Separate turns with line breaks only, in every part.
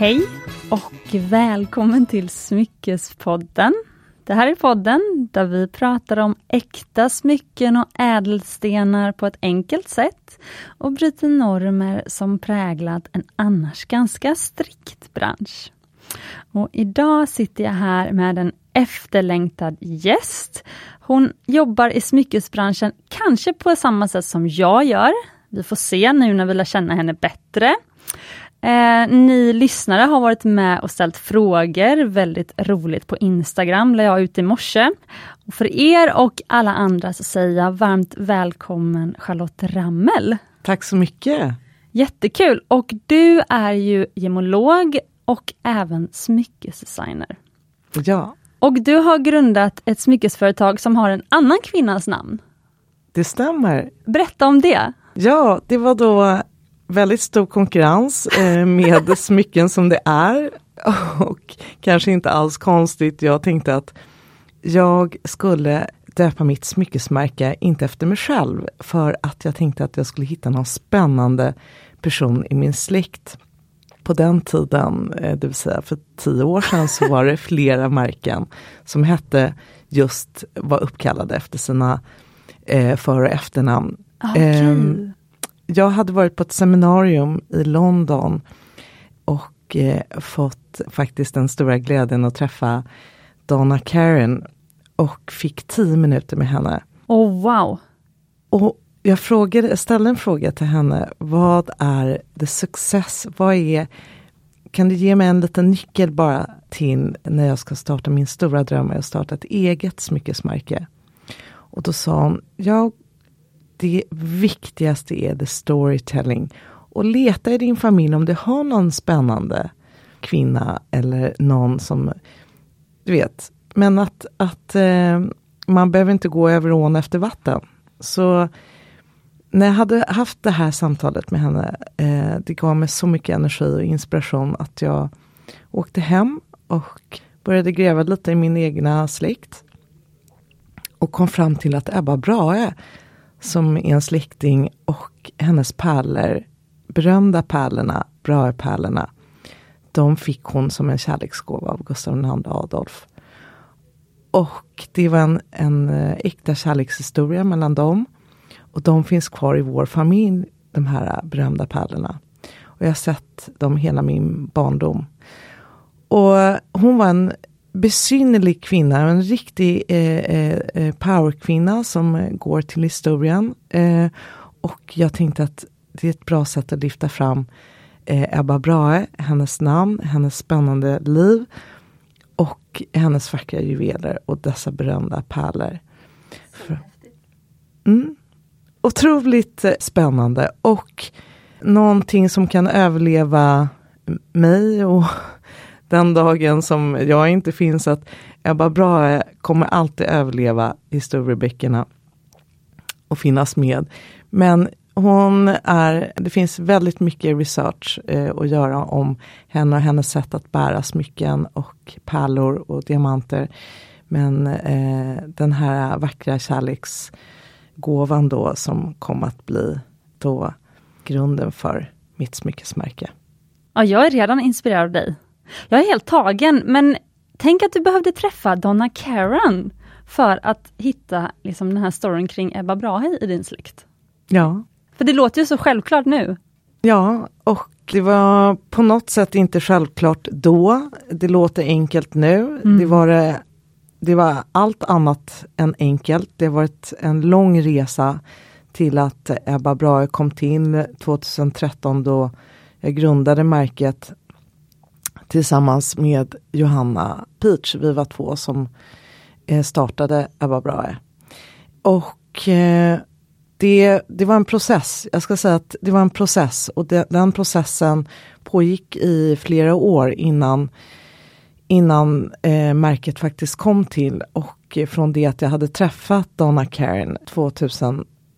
Hej och välkommen till Smyckespodden. Det här är podden där vi pratar om äkta smycken och ädelstenar på ett enkelt sätt och bryter normer som präglat en annars ganska strikt bransch. Och idag sitter jag här med en efterlängtad gäst. Hon jobbar i smyckesbranschen, kanske på samma sätt som jag gör. Vi får se nu när vi lär känna henne bättre. Eh, ni lyssnare har varit med och ställt frågor, väldigt roligt på Instagram, la jag ut i morse. Och för er och alla andra så säger jag varmt välkommen Charlotte Rammel.
Tack så mycket!
Jättekul! Och du är ju gemolog och även smyckesdesigner.
Ja.
Och du har grundat ett smyckesföretag som har en annan kvinnas namn.
Det stämmer.
Berätta om det.
Ja, det var då väldigt stor konkurrens eh, med smycken som det är. Och kanske inte alls konstigt. Jag tänkte att jag skulle döpa mitt smyckesmärke, inte efter mig själv, för att jag tänkte att jag skulle hitta någon spännande person i min släkt. På den tiden, eh, det vill säga för tio år sedan, så var det flera märken som hette just, var uppkallade efter sina eh, för och efternamn.
Okay. Eh,
jag hade varit på ett seminarium i London och eh, fått faktiskt den stora glädjen att träffa Donna Karen och fick tio minuter med henne.
Oh wow!
Och jag frågade, ställde en fråga till henne. Vad är the success? Vad är, kan du ge mig en liten nyckel bara till när jag ska starta min stora dröm, att starta ett eget smyckesmärke? Och då sa hon, jag det viktigaste är the storytelling. Och leta i din familj om du har någon spännande kvinna eller någon som, du vet, men att, att eh, man behöver inte gå över ån efter vatten. Så när jag hade haft det här samtalet med henne, eh, det gav mig så mycket energi och inspiration att jag åkte hem och började gräva lite i min egna släkt. Och kom fram till att Ebba Brahe som är en släkting och hennes pärlor, berömda pärlorna, Brahe-pärlorna, de fick hon som en kärleksgåva av Gustav II Adolf. Och det var en, en eh, äkta kärlekshistoria mellan dem. Och de finns kvar i vår familj, de här berömda pärlorna. Och jag har sett dem hela min barndom. Och hon var en besynnerlig kvinna, en riktig eh, eh, eh powerkvinna som eh, går till historien. Eh, och jag tänkte att det är ett bra sätt att lyfta fram eh, Ebba Brahe, hennes namn, hennes spännande liv och hennes vackra juveler och dessa berömda pärlor. Mm. Otroligt eh, spännande och någonting som kan överleva mig och den dagen som jag inte finns att Ebba Brahe kommer alltid överleva historieböckerna och finnas med. Men hon är, det finns väldigt mycket research eh, att göra om henne och hennes sätt att bära smycken och pärlor och diamanter. Men eh, den här vackra kärleksgåvan då som kom att bli då grunden för mitt smyckesmärke.
Ja, jag är redan inspirerad av dig. Jag är helt tagen, men tänk att du behövde träffa Donna Karen för att hitta liksom, den här storyn kring Ebba Brahe i din släkt.
Ja.
För det låter ju så självklart nu.
Ja, och det var på något sätt inte självklart då. Det låter enkelt nu. Mm. Det, var, det var allt annat än enkelt. Det har varit en lång resa till att Ebba Brahe kom till 2013 då jag grundade märket tillsammans med Johanna Peach. Vi var två som eh, startade Ebba Brahe. Och eh, det, det var en process. Jag ska säga att det var en process och det, den processen pågick i flera år innan, innan eh, märket faktiskt kom till. Och eh, från det att jag hade träffat Donna Karen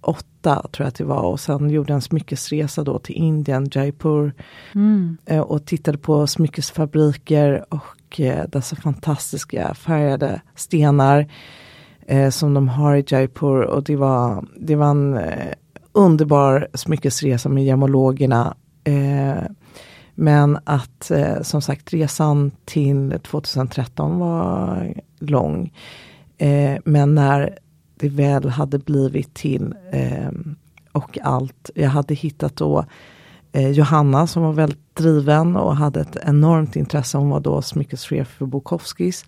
2008 tror jag att det var och sen gjorde en smyckesresa då till Indien, Jaipur. Mm. Eh, och tittade på smyckesfabriker och eh, dessa fantastiska färgade stenar eh, som de har i Jaipur. Och det var, det var en eh, underbar smyckesresa med gemologerna. Eh, Men att som sagt resan till 2013 var lång. Men när det väl hade blivit till eh, och allt, jag hade hittat då eh, Johanna som var väldigt driven och hade ett enormt intresse. Hon var då smyckeschef för Bukowskis.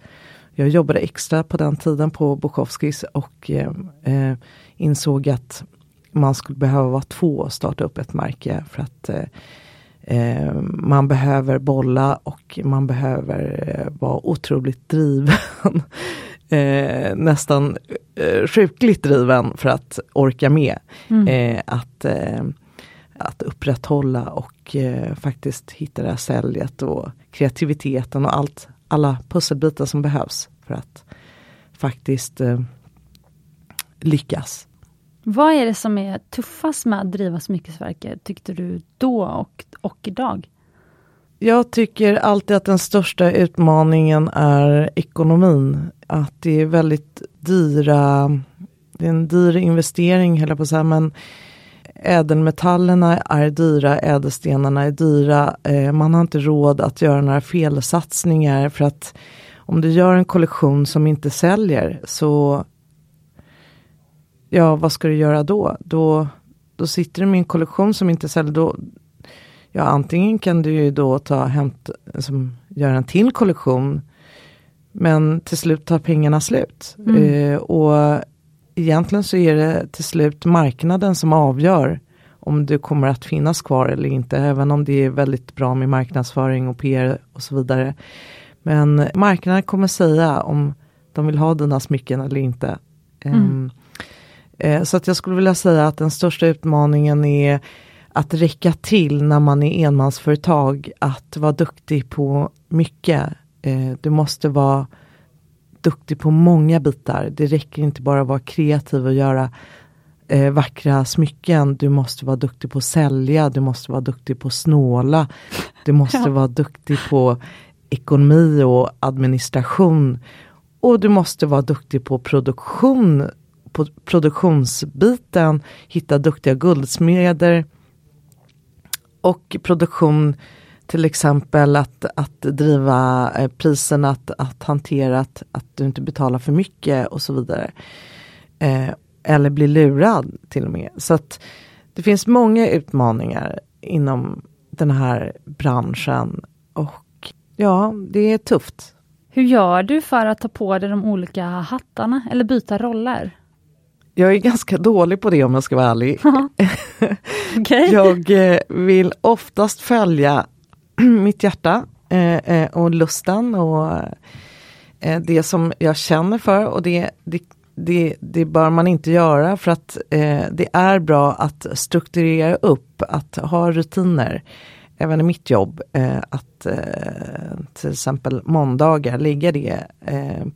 Jag jobbade extra på den tiden på Bukowskis och eh, eh, insåg att man skulle behöva vara två och starta upp ett märke för att eh, eh man behöver bolla och man behöver eh, vara otroligt driven. eh, nästan eh, sjukligt driven för att orka med. Mm. Eh, att, eh, att upprätthålla och eh, faktiskt hitta det här säljet och kreativiteten och allt, alla pusselbitar som behövs för att faktiskt eh, lyckas.
Vad är det som är tuffast med att driva Smyckesverket, tyckte du då och, och idag?
Jag tycker alltid att den största utmaningen är ekonomin. Att det är väldigt dyra, det är en dyr investering höll jag på att säga, men ädelmetallerna är dyra, ädelstenarna är dyra. Eh, man har inte råd att göra några felsatsningar för att om du gör en kollektion som inte säljer så ja, vad ska du göra då? Då, då sitter du med en kollektion som inte säljer. Då, ja, antingen kan du ju då ta hämt, alltså, göra en till kollektion. Men till slut tar pengarna slut. Mm. Eh, och egentligen så är det till slut marknaden som avgör om du kommer att finnas kvar eller inte. Även om det är väldigt bra med marknadsföring och PR och så vidare. Men marknaden kommer säga om de vill ha dina smycken eller inte. Mm. Um, uh, så att jag skulle vilja säga att den största utmaningen är att räcka till när man är enmansföretag, att vara duktig på mycket. Uh, du måste vara duktig på många bitar. Det räcker inte bara att vara kreativ och göra eh, vackra smycken. Du måste vara duktig på att sälja, du måste vara duktig på att snåla. Du måste ja. vara duktig på ekonomi och administration. Och du måste vara duktig på produktion, på produktionsbiten, hitta duktiga guldsmeder och produktion till exempel att, att driva eh, priserna, att, att hantera att, att du inte betalar för mycket och så vidare. Eh, eller bli lurad till och med. Så att det finns många utmaningar inom den här branschen. Och ja, det är tufft.
Hur gör du för att ta på dig de olika hattarna eller byta roller?
Jag är ganska dålig på det om jag ska vara ärlig. okay. Jag eh, vill oftast följa mitt hjärta eh, eh, och lusten och det som jag känner för och det, det, det, det bör man inte göra för att det är bra att strukturera upp, att ha rutiner. Även i mitt jobb, att till exempel måndagar, ligga det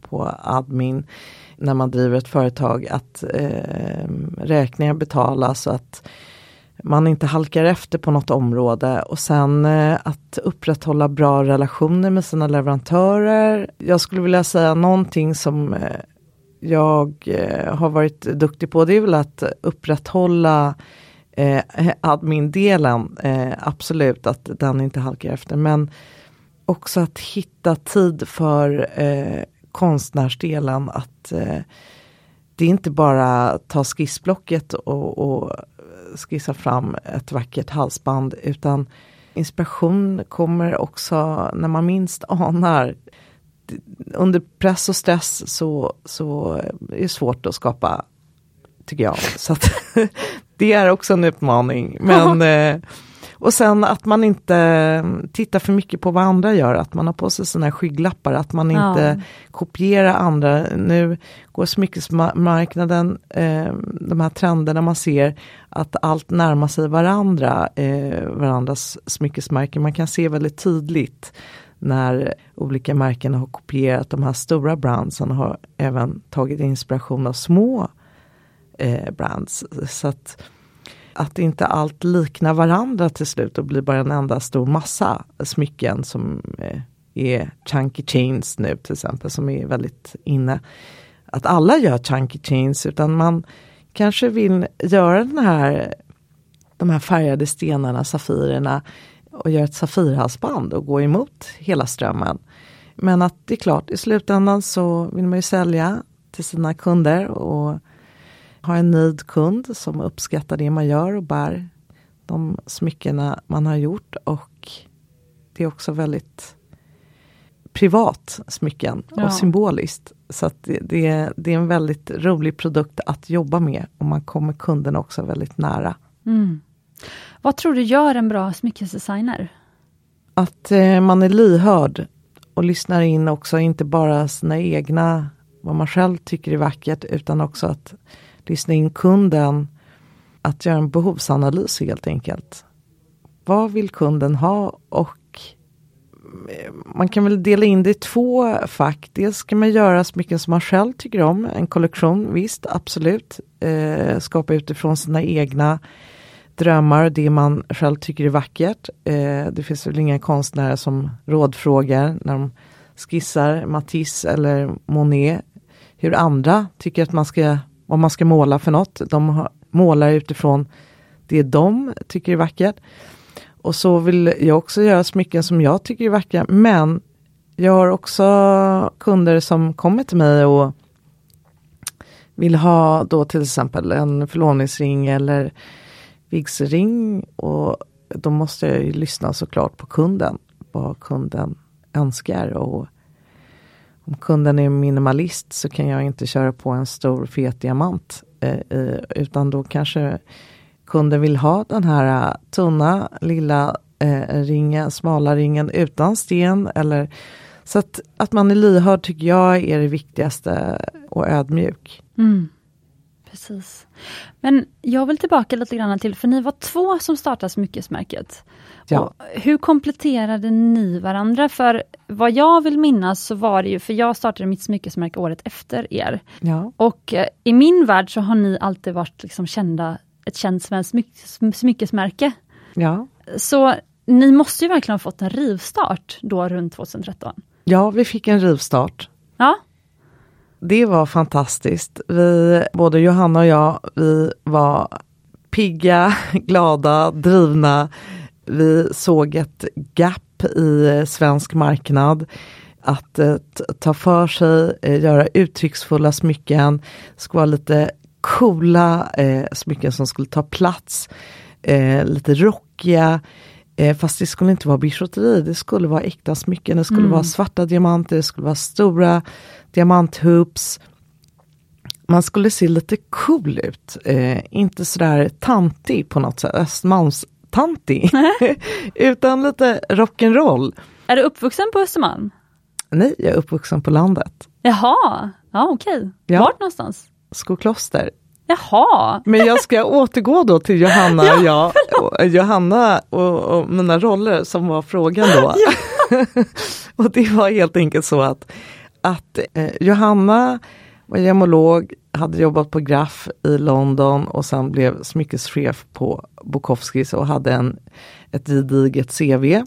på admin när man driver ett företag, att eh, räkningar betalas och att man inte halkar efter på något område och sen eh, att upprätthålla bra relationer med sina leverantörer. Jag skulle vilja säga någonting som eh, jag eh, har varit duktig på, det är väl att upprätthålla eh, admin-delen, eh, absolut att den inte halkar efter, men också att hitta tid för eh, konstnärsdelen, att eh, det är inte bara ta skissblocket och, och skissa fram ett vackert halsband utan inspiration kommer också när man minst anar. Under press och stress så, så är det svårt att skapa, tycker jag. Så att, det är också en utmaning. Men eh, och sen att man inte mm, tittar för mycket på vad andra gör, att man har på sig sina skygglappar, att man inte ja. kopierar andra. Nu går smyckesmarknaden, eh, de här trenderna man ser, att allt närmar sig varandra, eh, varandras smyckesmärken. Man kan se väldigt tydligt när olika märken har kopierat de här stora brandsen har även tagit inspiration av små eh, brands. Så att, att inte allt liknar varandra till slut och blir bara en enda stor massa smycken som eh, är chunky chains nu till exempel som är väldigt inne. Att alla gör chunky chains utan man kanske vill göra den här, de här färgade stenarna, safirerna och göra ett Safirhalsband och gå emot hela strömmen. Men att det är klart, i slutändan så vill man ju sälja till sina kunder och ha en nöjd kund som uppskattar det man gör och bär de smyckena man har gjort. Och det är också väldigt privat smycken och
Ja.
symboliskt. Så det, det, är, det är en väldigt rolig produkt att jobba med och man kommer kunden också väldigt nära.
Mm. Vad tror du gör en bra smyckesdesigner?
Att eh, man är lyhörd och lyssnar in också, inte bara sina egna, vad man själv tycker är vackert, utan också att lyssna in kunden, att göra en behovsanalys helt enkelt. Vad vill kunden ha och eh, man kan väl dela in det i två fack. Dels ska man göra smycken som man själv tycker om, en kollektion, visst, absolut. Eh, skapa utifrån sina egna drömmar, det man själv tycker är vackert. Eh, det finns väl inga konstnärer som rådfrågar när de skissar Matisse eller Monet hur andra tycker att man ska, vad man ska måla för något. De målar utifrån det de tycker är vackert. Och så vill jag också göra smycken som jag tycker är vackra. Men jag har också kunder som kommer till mig och vill ha då till exempel en förlovningsring eller vigselring. Och då måste jag ju lyssna såklart på kunden. Vad kunden önskar. Och om kunden är minimalist så kan jag inte köra på en stor fet diamant. Eh, utan då kanske kunden vill ha den här eh, tunna lilla eh, ringen, smala ringen utan sten. Eller, så att, att man är lyhörd tycker jag är det viktigaste och ödmjuk.
Mm. Precis. Men jag vill tillbaka lite grann till, för ni var två som startade Smyckesmärket.
Ja.
Hur kompletterade ni varandra? För vad jag vill minnas så var det ju, för jag startade mitt smyckesmärke året efter er.
Ja.
Och eh, i min värld så har ni alltid varit liksom kända, ett känt svenskt smyck, smyckesmärke.
Ja.
Så ni måste ju verkligen ha fått en rivstart då runt 2013.
ja, vi fick en rivstart.
Ja,
Det var fantastiskt. Vi, både Johanna och jag, vi var pigga, glada, drivna. Vi såg ett gap i svensk marknad. Att eh, ta för sig, eh, göra uttrycksfulla smycken, skulle vara lite coola eh, smycken som skulle ta plats. Eh, lite rockiga. Eh, fast det skulle inte vara bijouteri, det skulle vara äkta smycken. Det skulle vara svarta diamanter, det skulle vara stora diamanthoops. Man skulle se lite cool ut, eh, inte sådär tantig på något sätt, Östermalmstantig. Utan lite rock'n'roll.
är du uppvuxen på Östermalm?
Nej, jag är uppvuxen på landet.
Jaha, ja okej.
Ja.
Vart någonstans?
Skokloster.
Jaha,
Men jag ska återgå då till Johanna och jag, och, Johanna och, och mina roller som var frågan då. och det var helt enkelt så att, att eh, Johanna var gemolog, hade jobbat på Graff i London och sen blev smyckeschef på Bukowskis och hade en, ett gediget CV.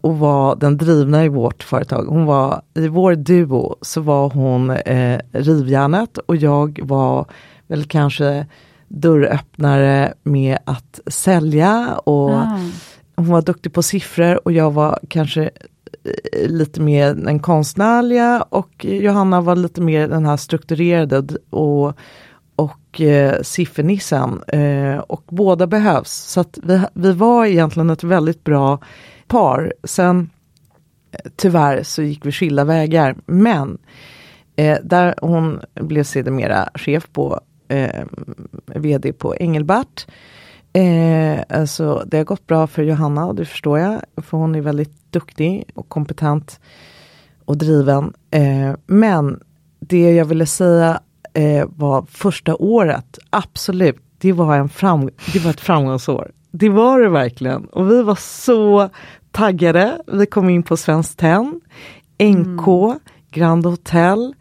Och var den drivna i vårt företag. Hon var, I vår duo så var hon eh, rivjärnet och jag var väl kanske dörröppnare med att sälja och
Ah.
hon var duktig på siffror och jag var kanske lite mer den konstnärliga och Johanna var lite mer den här strukturerade och, och eh, siffernissen. Eh, och båda behövs. Så att vi, vi var egentligen ett väldigt bra par. Sen tyvärr så gick vi skilda vägar. Men eh, där hon blev sedermera chef på eh, VD på Engelbert. Eh, alltså det har gått bra för Johanna och det förstår jag. För hon är väldigt duktig och kompetent och driven. Eh, men det jag ville säga eh, var första året, absolut, det var, en fram, det var ett framgångsår. Det var det verkligen. Och vi var så taggade. Vi kom in på Svenskt Tenn, NK, Grand Hotel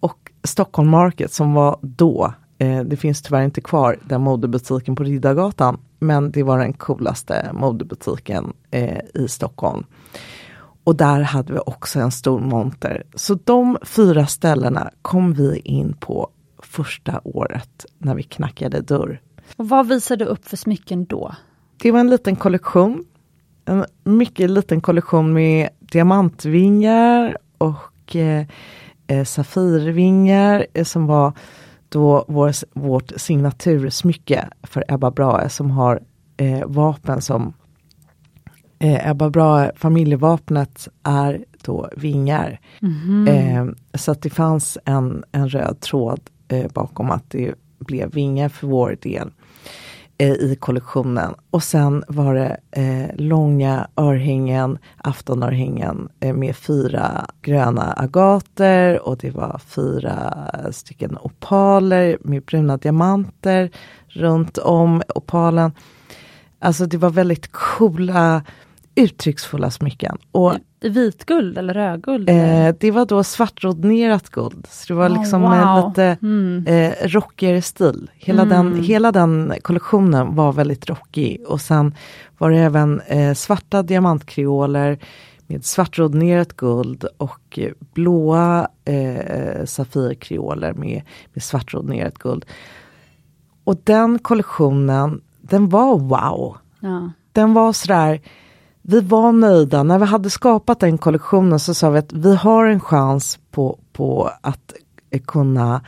och Stockholm Market som var då, eh, det finns tyvärr inte kvar, den modebutiken på Riddargatan. Men det var den coolaste modebutiken eh, i Stockholm. Och där hade vi också en stor monter. Så de fyra ställena kom vi in på första året när vi knackade dörr.
Och vad visade du upp för smycken då?
Det var en liten kollektion en mycket liten kollektion med diamantvingar och eh, eh, Safirvingar eh, som var då vår, vårt signatursmycke för Ebba Brahe som har eh, vapen som eh, Ebba Brahe, familjevapnet är då vingar.
Mhm.
Eh, så att det fanns en, en röd tråd eh, bakom att det blev vingar för vår del Eh, i kollektionen. Och sen var det eh, långa örhängen, aftonörhängen eh, med fyra gröna agater och det var fyra stycken opaler med bruna diamanter runt om opalen. Alltså det var väldigt coola, uttrycksfulla smycken. Och
vitguld eller rödguld?
Eh, det var då svartrodnerat guld. Så det var
Oh,
liksom
wow.
lite
Mm.
eh, rockigare stil. Hela,
Mm.
den, hela den kollektionen var väldigt rockig. Och sen var det även eh, svarta diamantkreoler med svartrodnerat guld och blåa eh, safirkreoler med, med svartrodnerat guld. Och den kollektionen, den var wow
Ja.
den var sådär, vi var nöjda. När vi hade skapat den kollektionen så sa vi att vi har en chans på, på att eh, kunna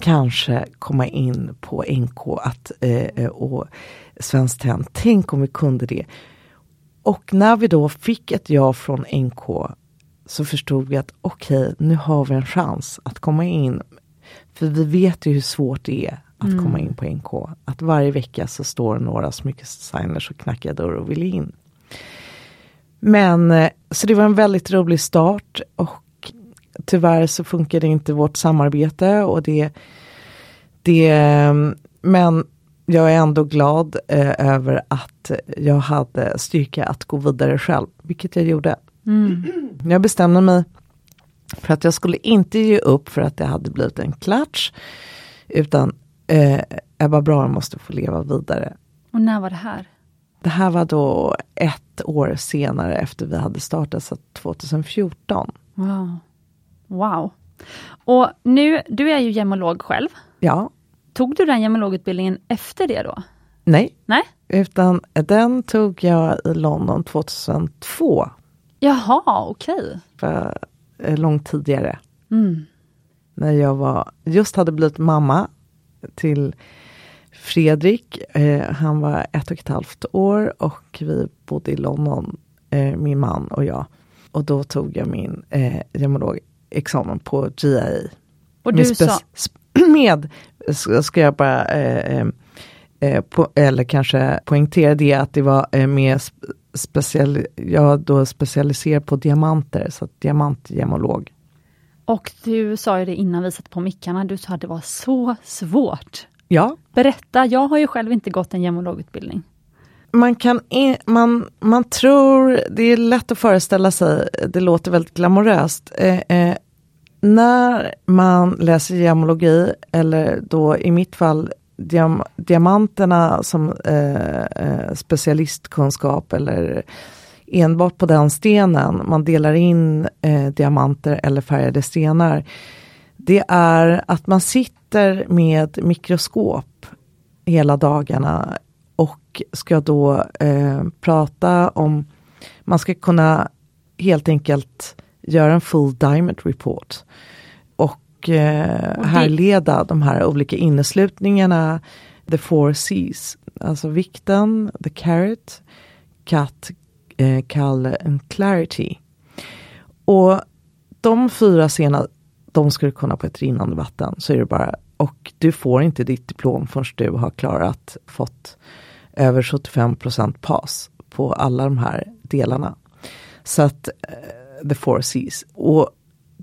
kanske komma in på NK att, eh, och Svenskt Tenn. Tänk om vi kunde det. Och när vi då fick ett ja från NK så förstod vi att okej, nu har vi en chans att komma in. För vi vet ju hur svårt det är att komma in på NK. Att varje vecka så står några smyckesdesigners och knackar dörr och vill in. Men eh, så det var en väldigt rolig start och tyvärr så funkade inte vårt samarbete och det, det men jag är ändå glad eh, över att jag hade styrka att gå vidare själv, vilket jag gjorde.
Mm.
Jag bestämde mig för att jag skulle inte ge upp för att det hade blivit en klatsch. Utan eh, Ebba Brahe måste få leva vidare.
Och när var det här?
Det här var då ett år senare efter vi hade startat, så 2014.
Wow. Wow. Och nu, du är ju gemolog själv.
Ja,
Tog du den gemologutbildningen efter det då?
nej,
Nej?
utan den tog jag i London 2002.
Jaha, okej.
För, eh, långt tidigare.
Mm.
när jag var, just hade blivit mamma till Fredrik. Eh, han var ett och ett halvt år och vi bodde i London, eh, min man och jag. Och då tog jag min eh, gemologexamen på GIA.
Och
med
du sa,
spe- med, ska jag bara, eh, eh, på, eller kanske poängtera det att det var eh, med sp- special, jag då specialiserad på diamanter, så diamantgemolog.
och du sa ju det innan vi satte på mickarna, du sa att det var så svårt.
Ja,
Berätta, jag har ju själv inte gått en gemologutbildning.
man kan, i- man, man tror, det är lätt att föreställa sig, det låter väldigt glamoröst. Eh, eh, när man läser gemologi, eller då i mitt fall diam, diamanterna som eh, eh, specialistkunskap eller enbart på den stenen, man delar in eh, diamanter eller färgade stenar. Det är att man sitter med mikroskop hela dagarna och ska då eh, prata om, man ska kunna helt enkelt göra en full diamond report. Och eh,
Och det-
härleda de här olika inneslutningarna, the four C's. Alltså vikten, the carat, cut, eh, color and clarity. Och de fyra sena, de du kunna på ett rinnande vatten. Så är det bara, och du får inte ditt diplom förrän du har klarat, fått över 75% pass på alla de här delarna. Så att eh, the four C's. Och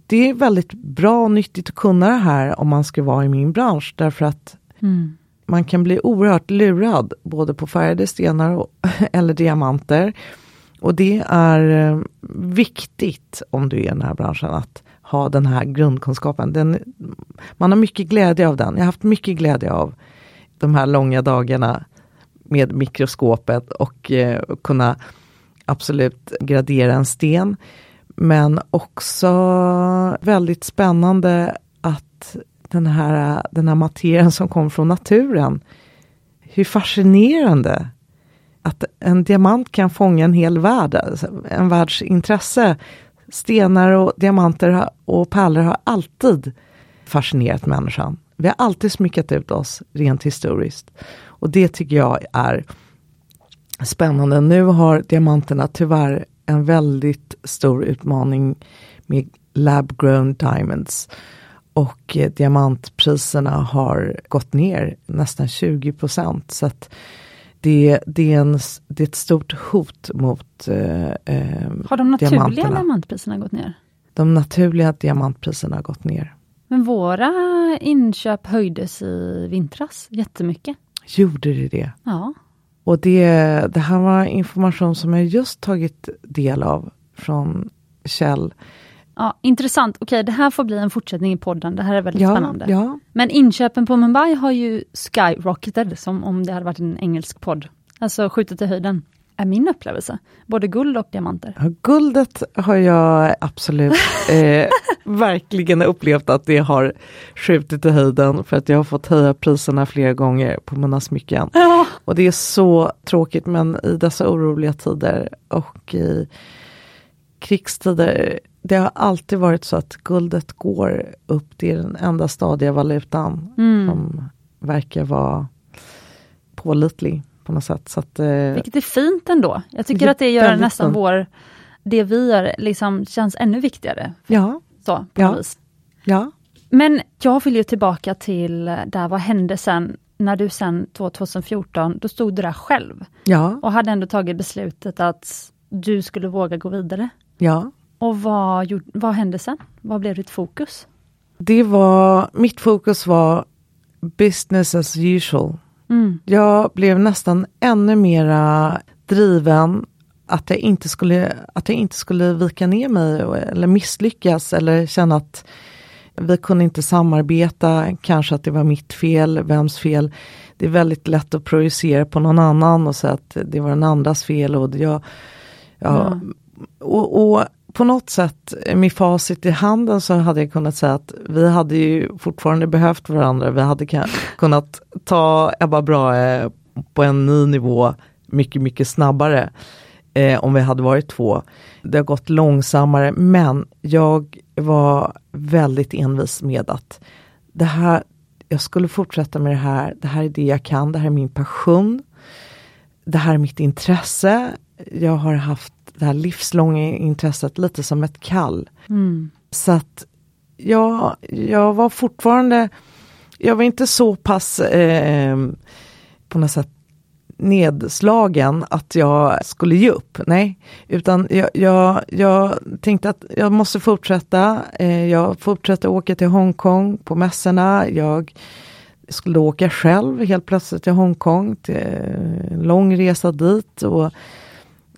det är väldigt bra och nyttigt att kunna det här om man ska vara i min bransch därför att
Mm.
man kan bli oerhört lurad både på färgade stenar och, eller diamanter. Och det är eh, viktigt om du är i den här branschen att ha den här grundkunskapen. Den, man har mycket glädje av den. Jag har haft mycket glädje av de här långa dagarna med mikroskopet och eh, kunna absolut gradera en sten. Men också väldigt spännande att den här, den här materien som kommer från naturen, hur fascinerande att en diamant kan fånga en hel värld, alltså en världs intresse. Stenar och diamanter och pärlor har alltid fascinerat människan. Vi har alltid smyckat ut oss rent historiskt. Och det tycker jag är spännande. Nu har diamanterna tyvärr en väldigt stor utmaning med lab grown diamonds. Och eh, diamantpriserna har gått ner nästan 20 procent. Så att det, det, är en, det är ett stort hot mot eh, eh
Har de naturliga diamantpriserna gått ner?
De naturliga diamantpriserna har gått ner.
Men våra inköp höjdes i vintras jättemycket.
Gjorde det det?
Ja.
Och det, det här var information som jag just tagit del av från Kjell.
Ja, intressant. Okej, det här får bli en fortsättning i podden. Det här är väldigt
ja,
spännande.
Ja.
Men inköpen på Mumbai har ju skyrocketed, som om det hade varit en engelsk podd. Alltså skjutit i höjden är min upplevelse. Både guld och diamanter.
Ja, guldet har jag absolut eh, verkligen upplevt att det har skjutit i höjden för att jag har fått höja priserna flera gånger på mina smycken.
Ja.
Och det är så tråkigt men i dessa oroliga tider och i krigstider det har alltid varit så att guldet går upp. Det är den enda stadiga valutan mm. som verkar vara pålitlig på något sätt. Så att, eh,
Vilket är fint ändå. Jag tycker att det gör nästan vår, det vi gör, liksom känns ännu viktigare.
Ja.
Så, på
ja.
vis.
ja.
Men jag vill ju tillbaka till där, vad hände sen när du sen 2014, då stod du där själv.
Ja.
Och hade ändå tagit beslutet att du skulle våga gå vidare.
Ja.
Och vad, vad hände sen? Vad blev ditt fokus?
Det var, mitt fokus var business as usual.
Mm.
Jag blev nästan ännu mera driven att jag inte skulle, att jag inte skulle vika ner mig eller misslyckas eller känna att vi kunde inte samarbeta, kanske att det var mitt fel, vems fel. Det är väldigt lätt att projicera på någon annan och säga att det var den andras fel. Och, jag, ja, mm och, och på något sätt med facit i handen så hade jag kunnat säga att vi hade ju fortfarande behövt varandra. Vi hade kunnat ta Ebba Brahe på en ny nivå mycket, mycket snabbare eh, om vi hade varit två. Det har gått långsammare men jag var väldigt envis med att det här, jag skulle fortsätta med det här. Det här är det jag kan, det här är min passion. Det här är mitt intresse. Jag har haft det här livslånga intresset lite som ett kall.
Mm.
Så att jag, jag var fortfarande, jag var inte så pass eh, på något sätt nedslagen att jag skulle ge upp. Nej, utan jag, jag, jag tänkte att jag måste fortsätta. Eh, jag fortsätter åka till Hongkong på mässorna. Jag skulle åka själv helt plötsligt till Hongkong. Till en lång resa dit. och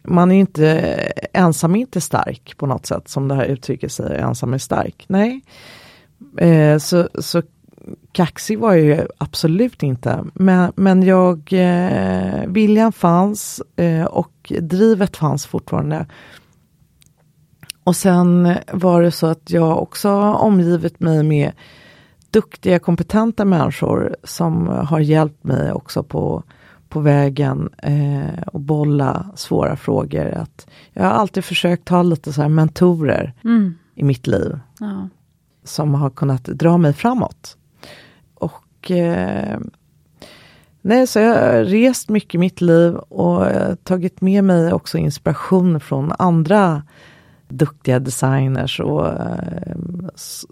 man är inte, ensam är inte stark på något sätt som det här uttrycket säger, ensam är stark. Nej. Eh, så, så kaxig var jag ju absolut inte. Men, men jag, eh, viljan fanns eh, och drivet fanns fortfarande. Och sen var det så att jag också omgivit mig med duktiga, kompetenta människor som har hjälpt mig också på på vägen eh, och bolla svåra frågor. Att jag har alltid försökt ha lite så här mentorer
mm.
i mitt liv.
Ja.
Som har kunnat dra mig framåt. Och eh, Nej, så jag har rest mycket i mitt liv och tagit med mig också inspiration från andra duktiga designers och eh,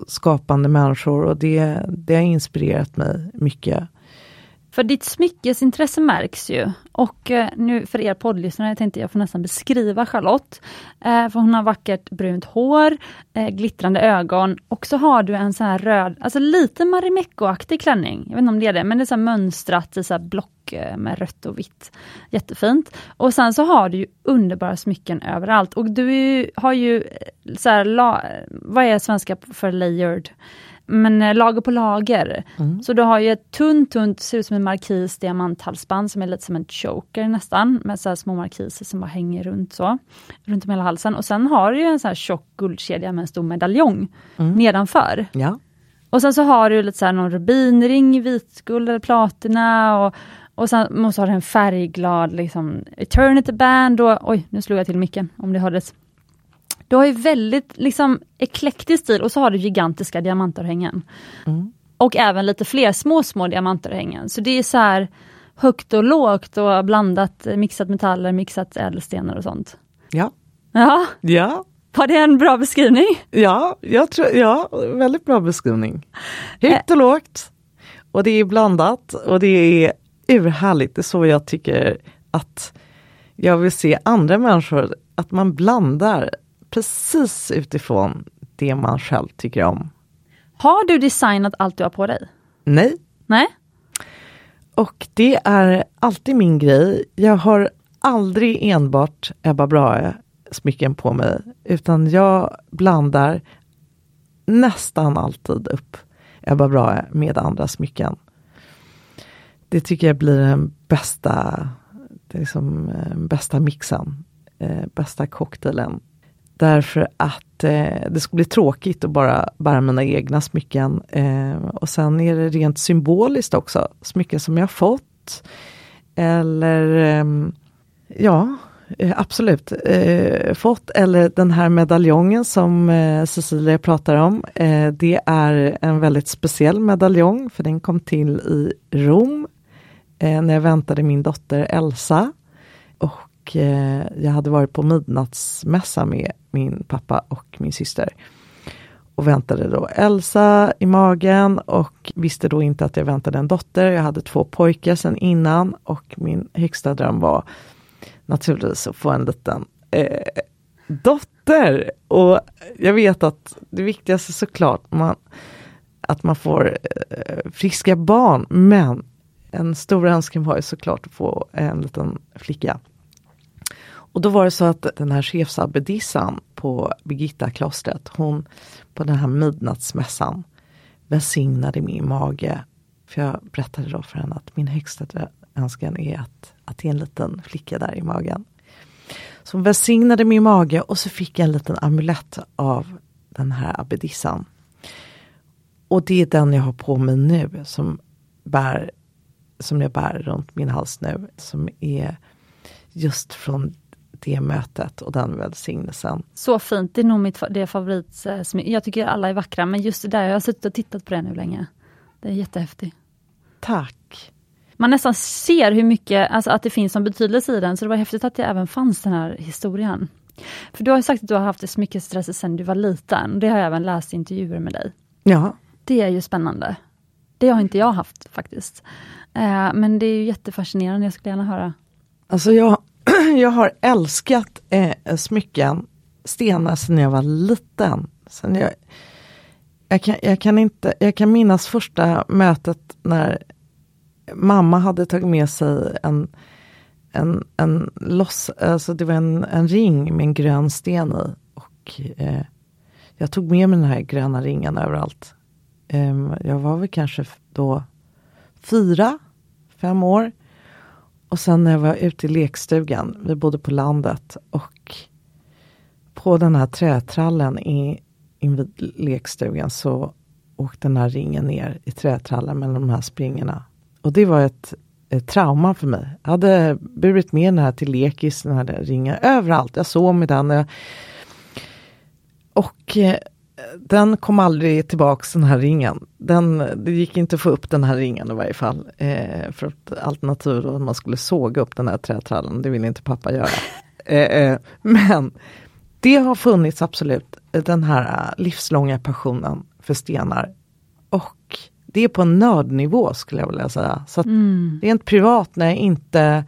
skapande människor och det, det har inspirerat mig mycket.
För ditt smyckesintresse märks ju. Och eh, nu för er poddlyssnare tänkte jag får nästan beskriva Charlotte. Eh, för hon har vackert brunt hår, eh, glittrande ögon och så har du en sån här röd, alltså lite Marimekko-aktig klänning. Jag vet inte om det är det, men det är så mönstrat i så block eh, med rött och vitt. Jättefint. Och sen så har du ju underbara smycken överallt och du har ju eh, så här, la, vad är svenska för layered? Men eh, lager på lager.
Mm.
Så du har ju ett tunt, tunt, ser ut som en markis diamanthalsband som är lite som en choker nästan, med så små markiser som bara hänger runt så, runt om hela halsen. Och sen har du en så här tjock guldkedja med en stor medaljong mm. nedanför.
Ja.
Och sen så har du lite så här någon rubinring, vitguld eller platina och, Och sen måste ha en färgglad liksom, Eternity Band och oj, nu slog jag till micken om det hördes. Du har ju väldigt liksom eklektisk stil och så har du gigantiska diamantörhängen.
Mm.
Och även lite fler små, små diamantörhängen. Så det är så här högt och lågt och blandat, mixat metaller, mixat ädelstenar och sånt.
Ja.
Ja,
Ja,
var det en bra beskrivning?
ja, jag tror, ja, väldigt bra beskrivning. Högt och lågt. Och det är blandat och det är urhärligt. Det är så jag tycker att jag vill se andra människor, att man blandar precis utifrån det man själv tycker om.
Har du designat allt du har på dig?
Nej,
Nej?
och det är alltid min grej. Jag har aldrig enbart Ebba Brahe smycken på mig, utan jag blandar nästan alltid upp Ebba Brahe med andra smycken. Det tycker jag blir den bästa, liksom, bästa mixen, eh, bästa cocktailen. Därför att eh, det skulle bli tråkigt att bara bära mina egna smycken. Eh, och sen är det rent symboliskt också, smycken som jag fått. Eller ehm, eh, ja, absolut. Eh, fått. Eller den här medaljongen som eh, Cecilia pratar om. Eh, det är en väldigt speciell medaljong för den kom till i Rom eh, när jag väntade min dotter Elsa. Och eh, jag hade varit på midnattsmässa med min pappa och min syster. Och väntade då Elsa i magen och visste då inte att jag väntade en dotter. Jag hade två pojkar sedan innan och min högsta dröm var naturligtvis att få en liten eh, dotter. Och jag vet att det viktigaste såklart man, att man får eh, friska barn men en stor önskan var ju såklart att få en liten flicka. Och då var det så att den här chefsabbedissan på Birgitta klostret, hon på den här midnattsmässan välsignade min mage. För jag berättade då för henne att min högsta önskan är att, att det är en liten flicka där i magen. Så hon välsignade min mage och så fick jag en liten amulett av den här abbedissan. Och det är den jag har på mig nu som, bär, som jag bär runt min hals nu. Som är just från det mötet och den välsignelsen.
Så fint, det är nog mitt det är favoritsmycke. Jag tycker alla är vackra, men just det där, jag har suttit och tittat på det nu länge. Det är jättehäftigt.
Tack!
Man nästan ser hur mycket, alltså att det finns som betydelse i den, så det var häftigt att det även fanns den här historien. För du har ju sagt att du har haft smyckesintresse sedan du var liten. Det har jag även läst i intervjuer med dig.
Ja,
Det är ju spännande. Det har inte jag haft faktiskt. Eh, men det är ju jättefascinerande, jag skulle gärna höra.
alltså jag, jag har älskat eh, smycken, stenar sedan jag var liten. Sen jag, jag, kan, jag, kan inte, jag kan minnas första mötet när mamma hade tagit med sig en, en, en loss, alltså det var en, en ring med en grön sten i. Och eh, jag tog med mig den här gröna ringen överallt. Em, jag var väl kanske då fyra, fem år. Och sen när jag var ute i lekstugan, vi bodde på landet och på den här trätrallen i, invid lekstugan så åkte den här ringen ner i trätrallen mellan de här springorna. Och det var ett, ett trauma för mig. Jag hade burit med den här till lekis, den här ringen, överallt. Jag sov med den. Jag, och eh, den kom aldrig tillbaks den här ringen. Den, det gick inte att få upp den här ringen i varje fall. Eh, för att alternativet var att man skulle såga upp den här trätrallen. Det ville inte pappa göra. eh, eh, men det har funnits absolut, den här livslånga passionen för stenar. Och det är på en nördnivå skulle jag vilja säga. Så att rent privat när jag inte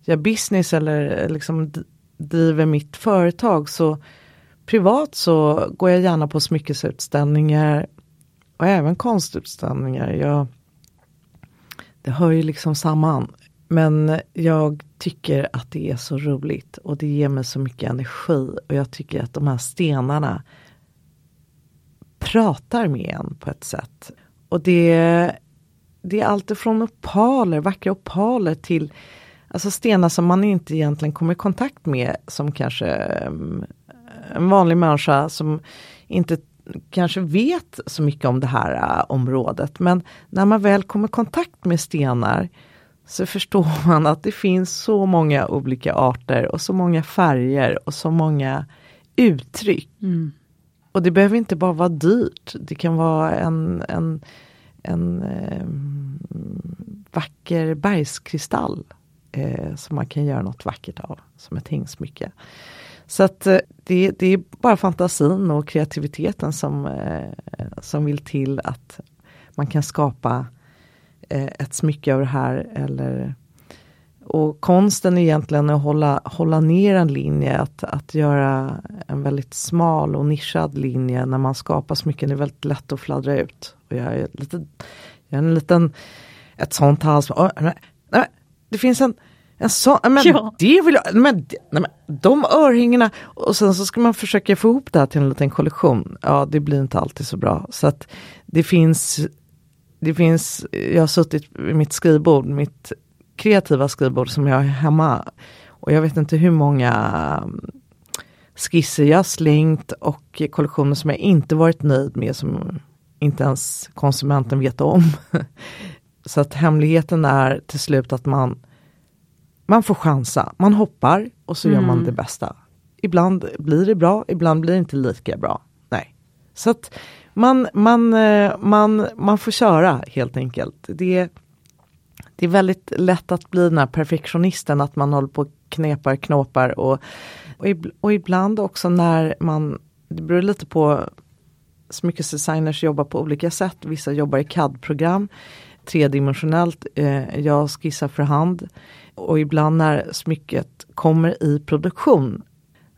gör business eller liksom driver mitt företag så privat så går jag gärna på smyckesutställningar och även konstutställningar. Jag, det hör ju liksom samman. Men jag tycker att det är så roligt och det ger mig så mycket energi och jag tycker att de här stenarna pratar med en på ett sätt. Och det, det är allt från opaler, vackra opaler till alltså stenar som man inte egentligen kommer i kontakt med som kanske um, en vanlig människa som inte kanske vet så mycket om det här äh, området. Men när man väl kommer i kontakt med stenar så förstår man att det finns så många olika arter och så många färger och så många uttryck.
Mm.
Och det behöver inte bara vara dyrt. Det kan vara en, en, en eh, vacker bergskristall eh, som man kan göra något vackert av som ett hängsmycke. Så att eh, det, det, är bara fantasin och kreativiteten som, eh, som vill till att man kan skapa eh, ett smycke av det här. Eller, och konsten är egentligen att hålla, hålla ner en linje, att, att göra en väldigt smal och nischad linje när man skapar smycken. Det är väldigt lätt att fladdra ut. Och jag är, lite, jag är en liten, ett sånt halsband. Det finns en sån, men ja. det vill jag, men, nej, men de örhängena och sen så ska man försöka få ihop det här till en liten kollektion. Ja, det blir inte alltid så bra. Så att det finns, det finns, jag har suttit vid mitt skrivbord, mitt kreativa skrivbord som jag har hemma. Och jag vet inte hur många mm, skisser jag slängt och kollektioner som jag inte varit nöjd med som inte ens konsumenten vet om. så att hemligheten är till slut att man man får chansa, man hoppar och så mm. gör man mm. det bästa. Ibland blir det bra, ibland blir det inte lika bra. Nej. Så att man, man, eh, man, man får köra helt enkelt. Det, det är väldigt lätt att bli den här perfektionisten, att man håller på och knepar, knåpar och, och, och ibland också när man, det beror lite på, smyckesdesigners jobbar på olika sätt. Vissa jobbar i CAD-program, tredimensionellt. Eh, jag skissar för hand. Och ibland när smycket kommer i produktion,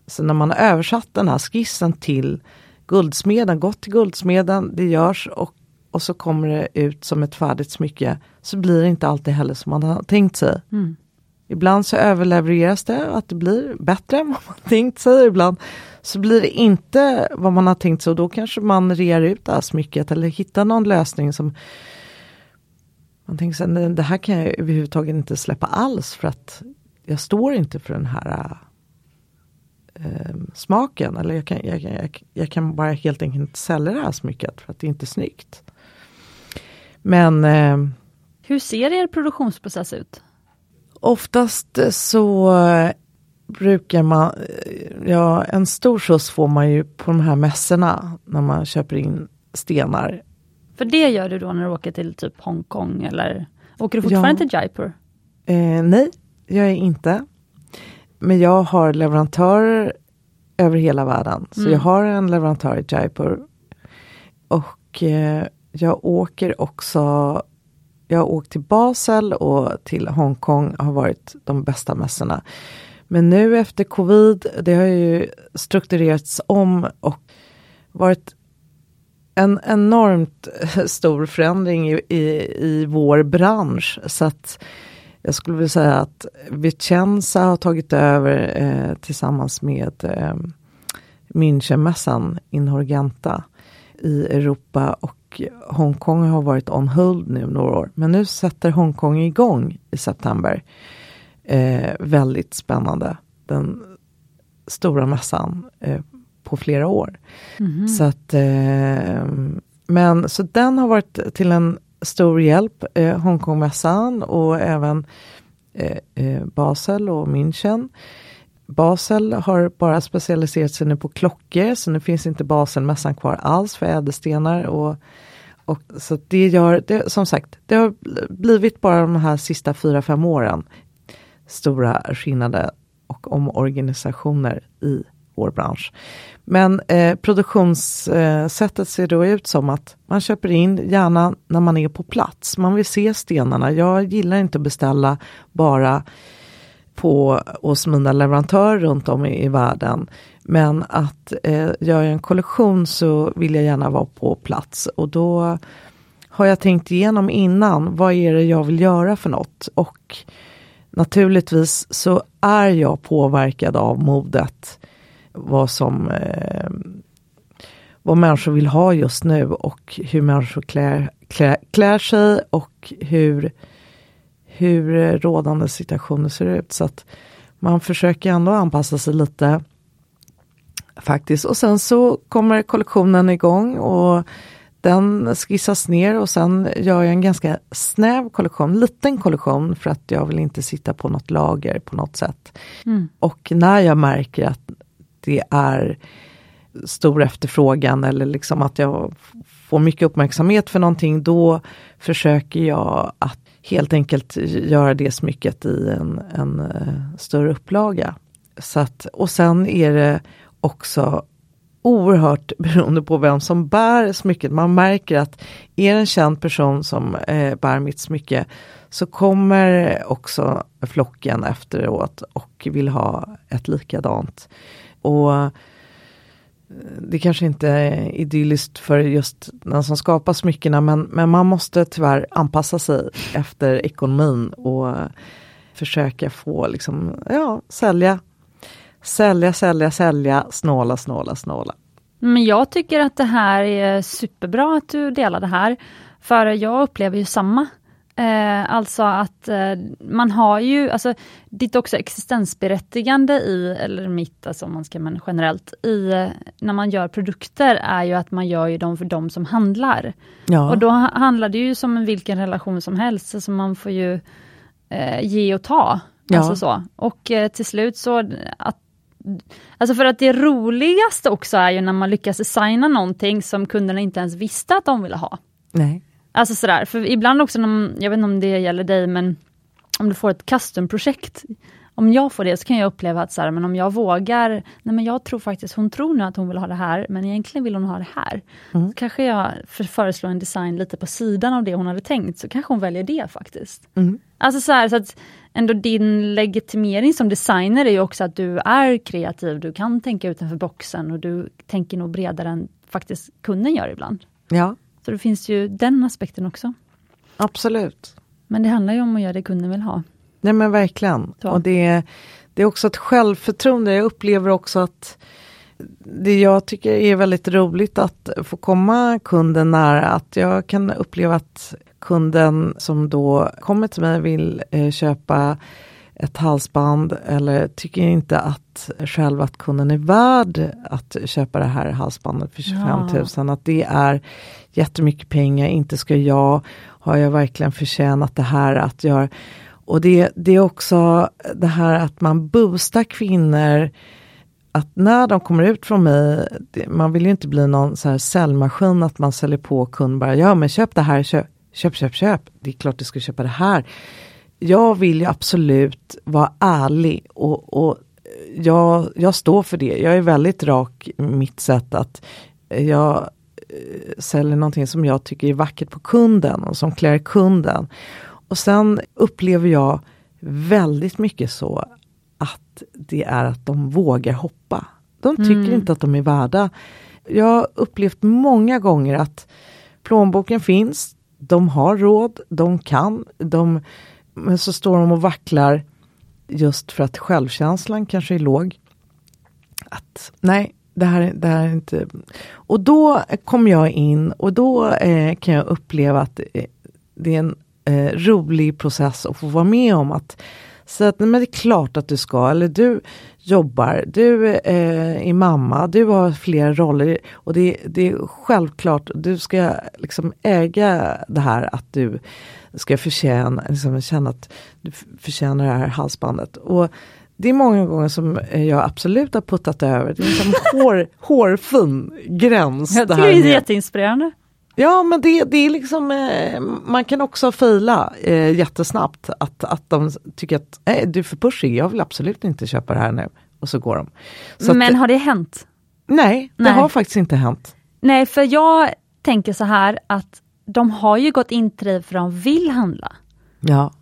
så när man har översatt den här skissen till guldsmeden, gått till guldsmeden, det görs och, och så kommer det ut som ett färdigt smycke, så blir det inte alltid heller som man har tänkt sig. Mm. Ibland så överlevereras det, att det blir bättre än vad man tänkt sig. Ibland så blir det inte vad man har tänkt sig och då kanske man rear ut det här smycket eller hittar någon lösning som man tänker så här, det här kan jag överhuvudtaget inte släppa alls för att jag står inte för den här äh, smaken. Eller jag kan, jag, jag, jag, kan bara helt enkelt inte sälja det här smycket för att det är inte är snyggt. Men äh,
Hur ser er produktionsprocess ut?
Oftast så brukar man, ja en stor skjuts får man ju på de här mässorna när man köper in stenar
för det gör du då när du åker till typ Hongkong eller åker du fortfarande ja. till Jaipur?
Eh, nej, jag är inte. Men jag har leverantörer över hela världen. Så mm. jag har en leverantör i Jaipur. Och eh, jag åker också jag har åkt till Basel och till Hongkong har varit de bästa mässorna. Men nu efter covid, det har ju strukturerats om och varit en enormt stor förändring i, i, i vår bransch. Så att jag skulle vilja säga att Vicenza har tagit över eh, tillsammans med eh, Münchenmässan in Horgenta i Europa och Hongkong har varit on hold nu några år. Men nu sätter Hongkong igång i september. Eh, väldigt spännande. Den stora mässan eh, på flera år. Mm. Så att, eh, men så den har varit till en stor hjälp, eh, Hongkongmässan och även eh, eh, Basel och München. Basel har bara specialiserat sig nu på klockor så nu finns inte Baselmässan kvar alls för ädelstenar. Och, och, så det gör, det, som sagt, det har blivit bara de här sista fyra, fem åren stora skillnader och omorganisationer i vår bransch. Men eh, produktionssättet eh, ser då ut som att man köper in gärna när man är på plats. Man vill se stenarna. Jag gillar inte att beställa bara på, hos mina leverantörer runt om i, i världen. Men att eh, göra en kollektion så vill jag gärna vara på plats och då har jag tänkt igenom innan, vad är det jag vill göra för något? Och naturligtvis så är jag påverkad av modet vad som eh, vad människor vill ha just nu och hur människor klär, klär, klär sig och hur, hur rådande situationer ser ut. Så att man försöker ändå anpassa sig lite faktiskt. Och sen så kommer kollektionen igång och den skissas ner och sen gör jag en ganska snäv kollektion, liten kollektion för att jag vill inte sitta på något lager på något sätt.
Mm.
Och när jag märker att det är stor efterfrågan eller liksom att jag får mycket uppmärksamhet för någonting, då försöker jag att helt enkelt göra det smycket i en, en eh, större upplaga. Så att, och sen är det också oerhört beroende på vem som bär smycket. Man märker att är det en känd person som eh, bär mitt smycke så kommer också flocken efteråt och vill ha ett likadant. Och eh, det kanske inte är idylliskt för just den som skapar smyckena men, men man måste tyvärr anpassa sig efter ekonomin och eh, försöka få liksom, ja, sälja Sälja, sälja, sälja, snåla, snåla, snåla.
Men jag tycker att det här är superbra att du delar det här. För jag upplever ju samma. Eh, alltså att eh, man har ju, alltså ditt också existensberättigande i, eller mitt, alltså om man ska men generellt, i eh, när man gör produkter är ju att man gör ju dem för de som handlar.
Ja.
Och då handlar det ju som vilken relation som helst, alltså man får ju eh, ge och ta.
Ja.
Alltså så. Och eh, till slut så att Alltså för att det roligaste också är ju när man lyckas designa någonting som kunderna inte ens visste att de ville ha.
Nej.
Alltså sådär, för ibland också, när jag vet inte om det gäller dig, men om du får ett custom-projekt, om jag får det så kan jag uppleva att så här, men om jag vågar, nej men jag tror faktiskt, hon tror nu att hon vill ha det här, men egentligen vill hon ha det här.
Mm.
Så kanske jag för, föreslår en design lite på sidan av det hon hade tänkt, så kanske hon väljer det faktiskt.
Mm.
Alltså så, här, så att ändå din legitimering som designer är ju också att du är kreativ, du kan tänka utanför boxen och du tänker nog bredare än faktiskt kunden gör ibland.
Ja,
Så det finns ju den aspekten också.
absolut.
Men det handlar ju om att göra det kunden vill ha.
Nej men verkligen.
Så.
Och det, det är också ett självförtroende. Jag upplever också att det jag tycker är väldigt roligt att få komma kunden nära. Att jag kan uppleva att kunden som då kommer till mig vill eh, köpa ett halsband eller tycker inte att själv att kunden är värd att köpa det här halsbandet för 25 000. Att det är jättemycket pengar, inte ska jag, har jag verkligen förtjänat det här att göra. Och det, det är också det här att man boostar kvinnor att när de kommer ut från mig, det, man vill ju inte bli någon så här säljmaskin att man säljer på kund bara, ja men köp det här, köp, köp, köp, köp, det är klart du ska köpa det här. Jag vill ju absolut vara ärlig och, och jag, jag står för det. Jag är väldigt rak i mitt sätt att jag säljer någonting som jag tycker är vackert på kunden och som klär kunden. Och sen upplever jag väldigt mycket så att det är att de vågar hoppa. De tycker
Mm.
inte att de är värda. Jag har upplevt många gånger att plånboken finns, de har råd, de kan, de, men så står de och vacklar just för att självkänslan kanske är låg. Att nej, det här, det här är inte... Och då kom jag in och då eh, kan jag uppleva att eh, det är en eh, rolig process att få vara med om. att så att, men det är klart att du ska, eller du jobbar, du eh, är mamma, du har flera roller och det, det är självklart, du ska liksom äga det här att du ska förtjäna, liksom känna att du förtjänar det här halsbandet. Och det är många gånger som eh, jag absolut har puttat över, det är liksom hår, hårfin gräns.
Jag
det här
det är jätteinspirerande.
Ja men det, det är liksom, eh, man kan också fila eh, jättesnabbt. Att, att de tycker att eh, du är för pushig, jag vill absolut inte köpa det här nu. Och så går de. Så att,
Men har det hänt?
nej, det
Nej.
har faktiskt inte hänt.
Nej, för jag tänker så här att de har ju gått in till dig för de vill handla.
Ja,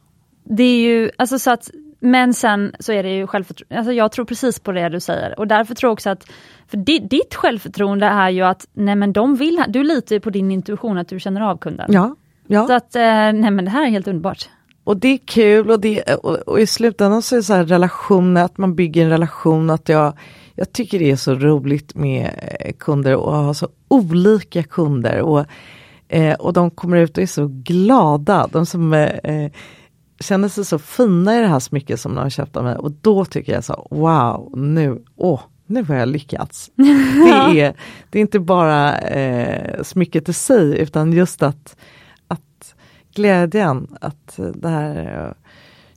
Det är ju, alltså så att, men sen så är det ju självförtroende, alltså jag tror precis på det du säger och därför tror jag också att, för di, ditt självförtroende är ju att, nej men de vill, ha- du litar ju på din intuition att du känner av kunden.
ja, ja.
Så att, eh, nej men det här är helt underbart.
Och det är kul och, det, och, och i slutändan så är det så här relationer, att man bygger en relation. Att jag, jag tycker det är så roligt med eh, kunder och ha så olika kunder. Och, eh, och de kommer ut och är så glada. De som eh, känner sig så fina i det här smycket som de har köpt av mig. Och då tycker jag så wow, nu, åh, nu har jag lyckats. Det är, det är inte bara eh, smycket i sig utan just att, att glädjen, att det här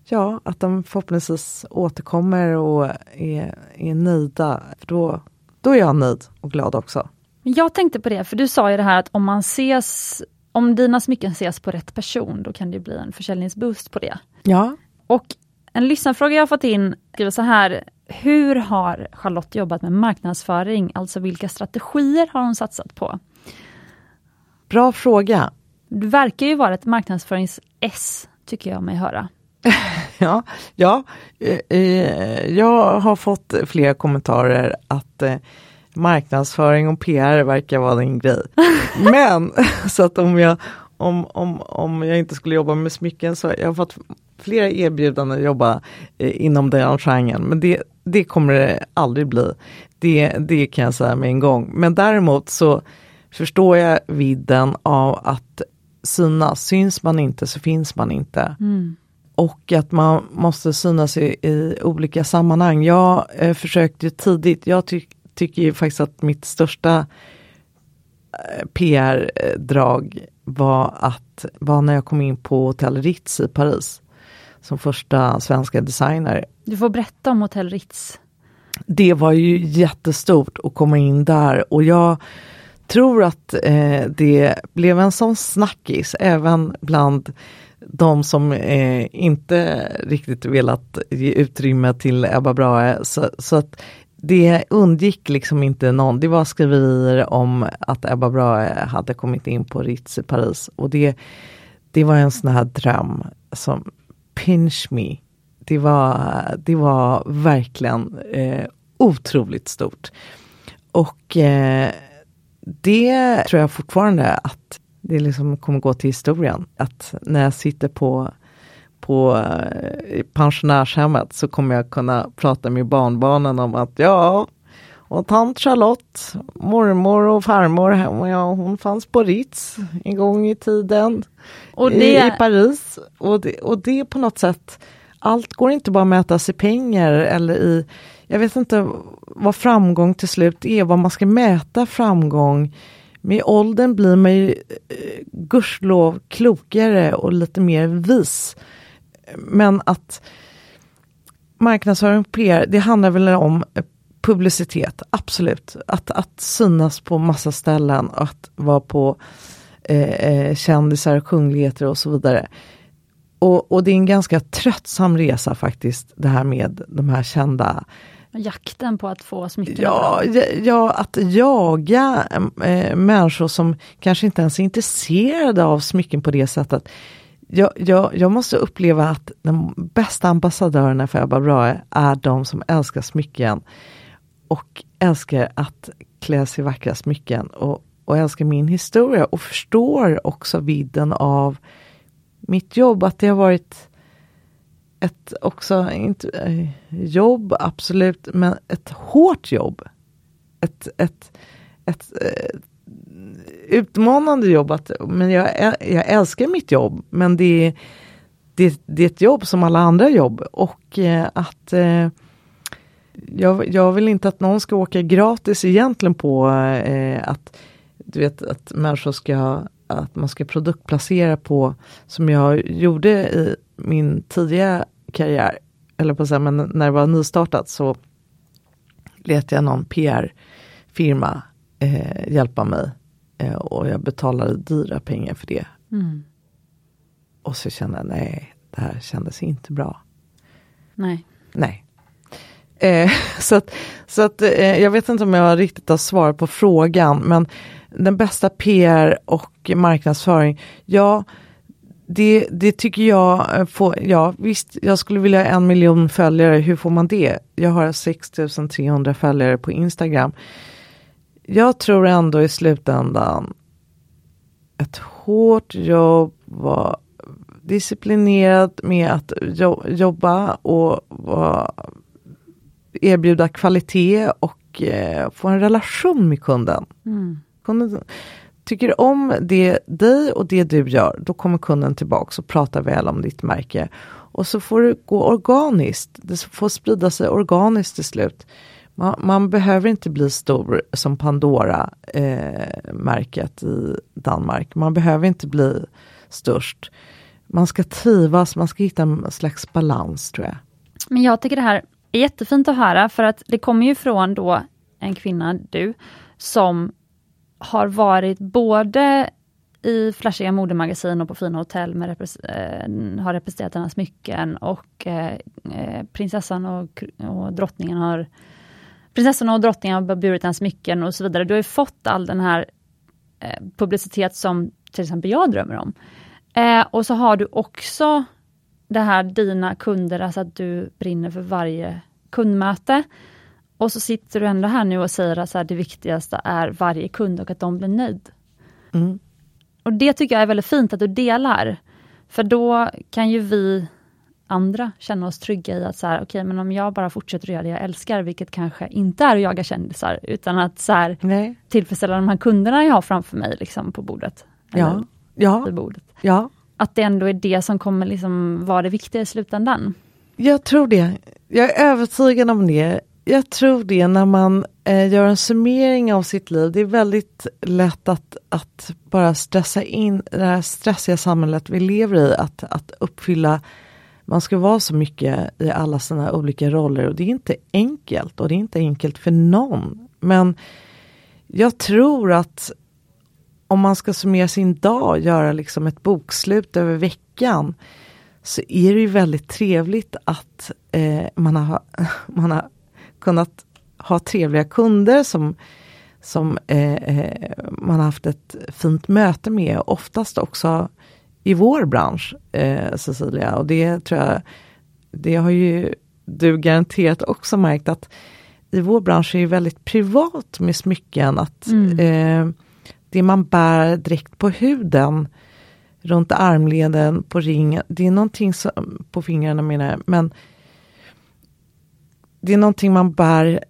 Ja, att de förhoppningsvis återkommer och är, är nöjda. För då, då är jag nöjd och glad också.
Jag tänkte på det, för du sa ju det här att om man ses om dina smycken ses på rätt person, då kan det bli en försäljningsboost på det.
Ja.
Och en lyssnarfråga jag fått in skriver så här. Hur har Charlotte jobbat med marknadsföring? Alltså vilka strategier har hon satsat på?
Bra fråga.
Du verkar ju vara ett marknadsförings-S, tycker jag mig höra.
ja, ja eh, eh, jag har fått flera kommentarer att eh, marknadsföring och PR verkar vara din grej. Men så att om jag, om, om, om jag inte skulle jobba med smycken så jag har fått flera erbjudanden att jobba eh, inom den genren. Men det, det kommer det aldrig bli. Det, det kan jag säga med en gång. Men däremot så förstår jag vidden av att synas. Syns man inte så finns man inte.
Mm.
Och att man måste synas i, i olika sammanhang. Jag eh, försökte tidigt, jag ty tycker ju faktiskt att mitt största eh, PR-drag var att var när jag kom in på Hotell Ritz i Paris som första svenska designer.
Du får berätta om Hotell Ritz.
Det var ju jättestort att komma in där och jag tror att eh, det blev en sån snackis även bland de som eh, inte riktigt velat ge utrymme till Ebba Brahe. Så, så, att det undgick liksom inte någon. Det var skriverier om att Ebba Brahe hade kommit in på Ritz i Paris och det, det var en sån här dröm som pinch me. Det var, det var verkligen eh, otroligt stort. Och eh, det tror jag fortfarande att det liksom kommer gå till historien. Att när jag sitter på, på eh, pensionärshemmet så kommer jag kunna prata med barnbarnen om att ja, och tant Charlotte, mormor och farmor, ja, hon fanns på Ritz en gång i tiden och det... i, i Paris. Och det, och det på något sätt, allt går inte bara att mätas i pengar eller i, jag vet inte vad framgång till slut är, vad man ska mäta framgång. Med åldern blir man ju eh, gudskelov klokare och lite mer vis. Men att marknadsföring och PR, det handlar väl om publicitet, absolut. Att, att synas på massa ställen, att vara på eh, eh, kändisar och kungligheter och så vidare. Och, och, det är en ganska tröttsam resa faktiskt, det här med de här kända
Jakten på att få smycken?
Ja, ja, att jaga äh, människor som kanske inte ens är intresserade av smycken på det sättet. Jag, jag, jag måste uppleva att de bästa ambassadörerna för Ebba Brahe är de som älskar smycken och älskar att klä sig i vackra smycken och, och älskar min historia och förstår också vidden av mitt jobb, att det har varit ett också, inte, eh, jobb absolut, men ett hårt jobb. Ett, ett, ett, ett utmanande jobb, att, men jag, jag älskar mitt jobb, men det, det, det är ett jobb som alla andra jobb. Och eh, att eh, jag, jag vill inte att någon ska åka gratis egentligen på eh, att du vet att människor ska att man ska produktplacera på som jag gjorde i min tidiga karriär, eller på så men när det var nystartat så lät jag någon PR-firma eh, hjälpa mig och jag betalade dyra pengar för det.
Mm.
Och så kände jag, nej, det här kändes inte bra.
Nej.
Nej. Eh, så att, så att eh, jag vet inte om jag riktigt har svar på frågan, men den bästa PR och marknadsföring, ja, det, det tycker jag, eh, får, ja visst, jag skulle vilja ha en miljon följare, hur får man det? Jag har 6300 följare på Instagram. Jag tror ändå i slutändan ett hårt jobb, vara disciplinerad med att jobba och erbjuda kvalitet och eh, få en relation med kunden.
Mm.
kunden tycker om det, dig och det du gör, då kommer kunden tillbaks och pratar väl om ditt märke. Och så får det gå organiskt, det får sprida sig organiskt till slut. Man, man behöver inte bli stor som Pandora-märket eh, i Danmark. Man behöver inte bli störst. Man ska trivas, man ska hitta en slags balans tror jag.
Men jag tycker det här är jättefint att höra för att det kommer ju från då en kvinna, du, som har varit både i flashiga modemagasin och på fina hotell med repres äh, har representerat hennes smycken och äh, prinsessan och, och drottningen har prinsessan och drottningen har burit hennes smycken och så vidare. Du har fått all den här äh, publicitet som till exempel jag drömmer om. och så har du också det här dina kunder, alltså att du brinner för varje kundmöte. Och så sitter du ändå här nu och säger att så här, det viktigaste är varje kund och att de blir nöjd. Mm. Och det tycker jag är väldigt fint att du delar. För då kan ju vi andra känna oss trygga i att så här, okay, men om jag bara fortsätter att göra det jag älskar, vilket kanske inte är att jaga kändisar, utan att så här, tillfredsställa de här kunderna jag har framför mig liksom, på bordet.
Ja. Ja.
bordet.
ja.
Att det ändå är det som kommer liksom vara det viktiga i slutändan.
Jag tror det. Jag är övertygad om det. Jag tror det när man eh, gör en summering av sitt liv. Det är väldigt lätt att, att bara stressa in det här stressiga samhället vi lever i. Att, att uppfylla, man ska vara så mycket i alla sina olika roller och det är inte enkelt och det är inte enkelt för någon. Men jag tror att om man ska summera sin dag, göra liksom ett bokslut över veckan så är det ju väldigt trevligt att eh, man, har, man har kunnat ha trevliga kunder som, som eh, eh man har haft ett fint möte med. Oftast också i vår bransch, eh, Cecilia. Och det tror jag, det har ju du garanterat också märkt att i vår bransch är det väldigt privat med smycken. Att mm. eh, det man bär direkt på huden, runt armleden, på ringen, det är någonting som, på fingrarna menar jag, men det är någonting man bär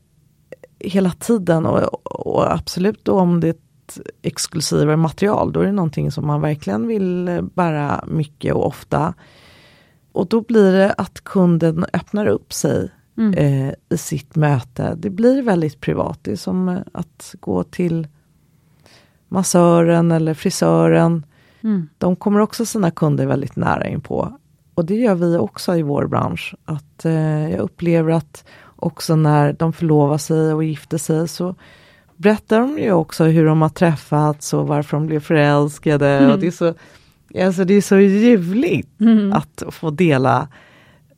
hela tiden och, och absolut om det ett exklusivare material, då är det någonting som man verkligen vill bära mycket och ofta. Och då blir det att kunden öppnar upp sig mm. eh, i sitt möte. Det blir väldigt privat. Det är som att gå till massören eller frisören. Mm. De kommer också sina kunder väldigt nära in på. Och det gör vi också i vår bransch. Att eh, Jag upplever att också när de förlovar sig och gifter sig så berättar de ju också hur de har träffats och varför de blev förälskade. Mm. Och det, är så, alltså det är så ljuvligt mm. att få dela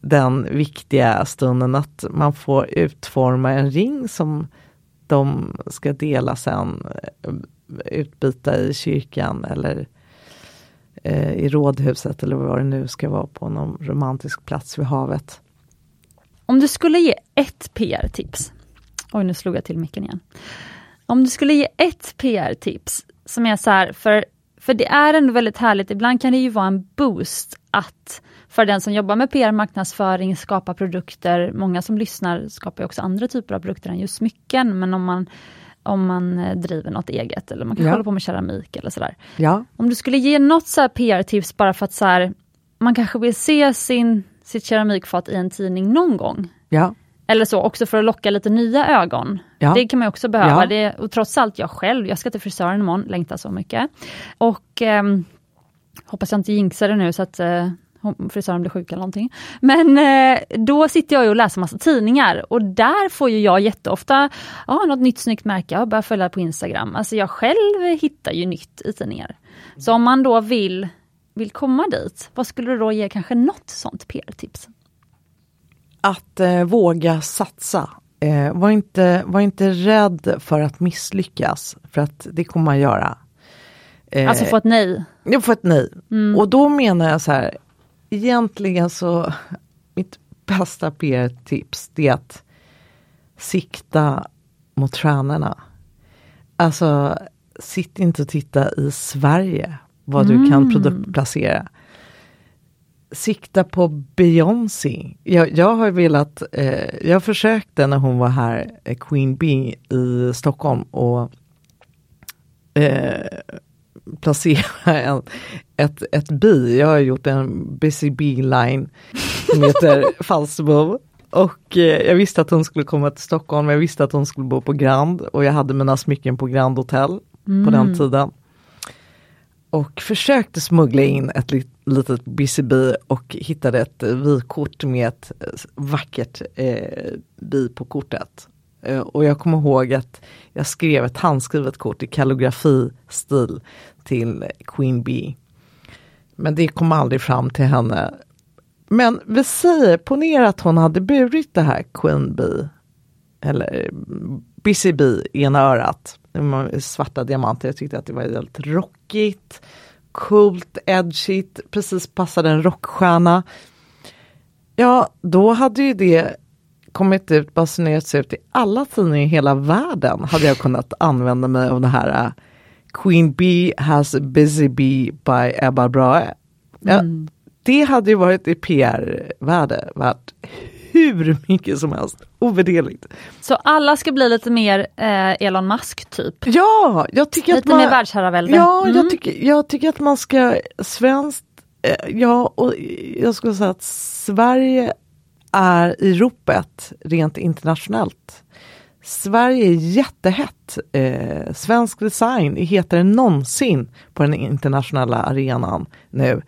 den viktiga stunden att man får utforma en ring som de ska dela sen, eh, utbyta i kyrkan eller eh, i rådhuset eller vad det nu ska vara på någon romantisk plats vid havet.
Om du skulle ge ett PR-tips, oj nu slog jag till micken igen. Om du skulle ge ett PR-tips som är så här, för, för det är ändå väldigt härligt, ibland kan det ju vara en boost att för den som jobbar med PR, marknadsföring, skapa produkter, många som lyssnar skapar också andra typer av produkter än just smycken, men om man om man eh, driver något eget eller man kan ja. hålla på med keramik eller sådär.
Ja.
Om du skulle ge något så PR-tips bara för att så här, man kanske vill se sin sitt keramikfat i en tidning någon gång.
Ja.
Eller så, också för att locka lite nya ögon. Ja. Det kan man också behöva. Ja. Det, och trots allt, jag själv, jag ska till frisören imorgon, längtar så mycket. Och eh, hoppas jag inte jinxar det nu så att eh, frisören blir sjuk eller någonting. Men eh, då sitter jag och läser massa tidningar och där får ju jag jätteofta ah, något nytt snyggt märke, jag börjar följa på Instagram. Alltså jag själv hittar ju nytt i tidningar. Så om man då vill vill komma dit, vad skulle du då ge kanske något sånt PR-tips?
Att eh, våga satsa. Eh, var, inte, var inte rädd för att misslyckas, för att det kommer man göra.
Eh, alltså få ett nej?
Ja, få ett nej. Mm. Och då menar jag så här, egentligen så, mitt bästa PR-tips det är att sikta mot stjärnorna. Alltså, sitt inte och titta i Sverige vad mm. du kan mm. produktplacera. Sikta på Beyoncé. Jag, jag har velat, eh, jag försökte när hon var här, eh, Queen Bee i Stockholm och eh, placera en, ett, ett bi. Jag har gjort en Busy Bee line som heter Falsterbo. Och eh, jag visste att hon skulle komma till Stockholm, jag visste att hon skulle bo på Grand och jag hade mina smycken på Grand Hotel
Mm.
på den tiden. Och försökte smuggla in ett lit, litet BCB och hittade ett vykort med ett eh, vackert eh, bi på kortet. Eh, och jag kommer ihåg att jag skrev ett handskrivet kort i kalligrafistil till Queen Bee. Men det kom aldrig fram till henne. Men vi säger, ponera att hon hade burit det här Queen Bee eller Busy Bee i ena örat. Svarta diamanter, jag tyckte att det var väldigt rockigt, coolt, edgigt, precis passade en rockstjärna. Ja, då hade ju det kommit ut, basunerats ut i alla tidningar i hela världen. Hade jag kunnat använda mig av det här uh, Queen Bee has busy bee by Ebba Brahe. Ja, Det hade ju varit i PR-värde värt hur mycket som helst. Ovärderligt.
Så alla ska bli lite mer eh, Elon Musk typ?
Ja, jag tycker
Lite
att man...
mer världsherravälde?
Ja,
Mm.
jag, tycker, jag tycker att man ska svenskt, eh, ja och jag skulle säga att Sverige är i ropet rent internationellt. Sverige är jättehett. Eh, svensk design är hetare än någonsin på den internationella arenan nu.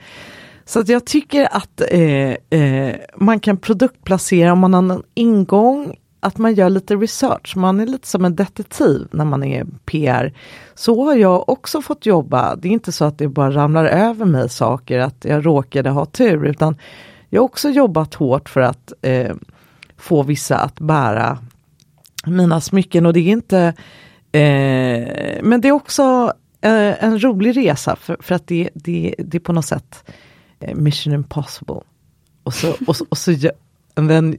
Så att jag tycker att eh, eh, man kan produktplacera om man har en ingång, att man gör lite research. Man är lite som en detektiv när man är PR. Så har jag också fått jobba. Det är inte så att det bara ramlar över mig saker, att jag råkade ha tur, utan jag har också jobbat hårt för att eh, få vissa att bära mina smycken och det är inte eh, men det är också eh, en rolig resa för, för att det, det, det är på något sätt eh, mission impossible. Och så, och, så- och så and then,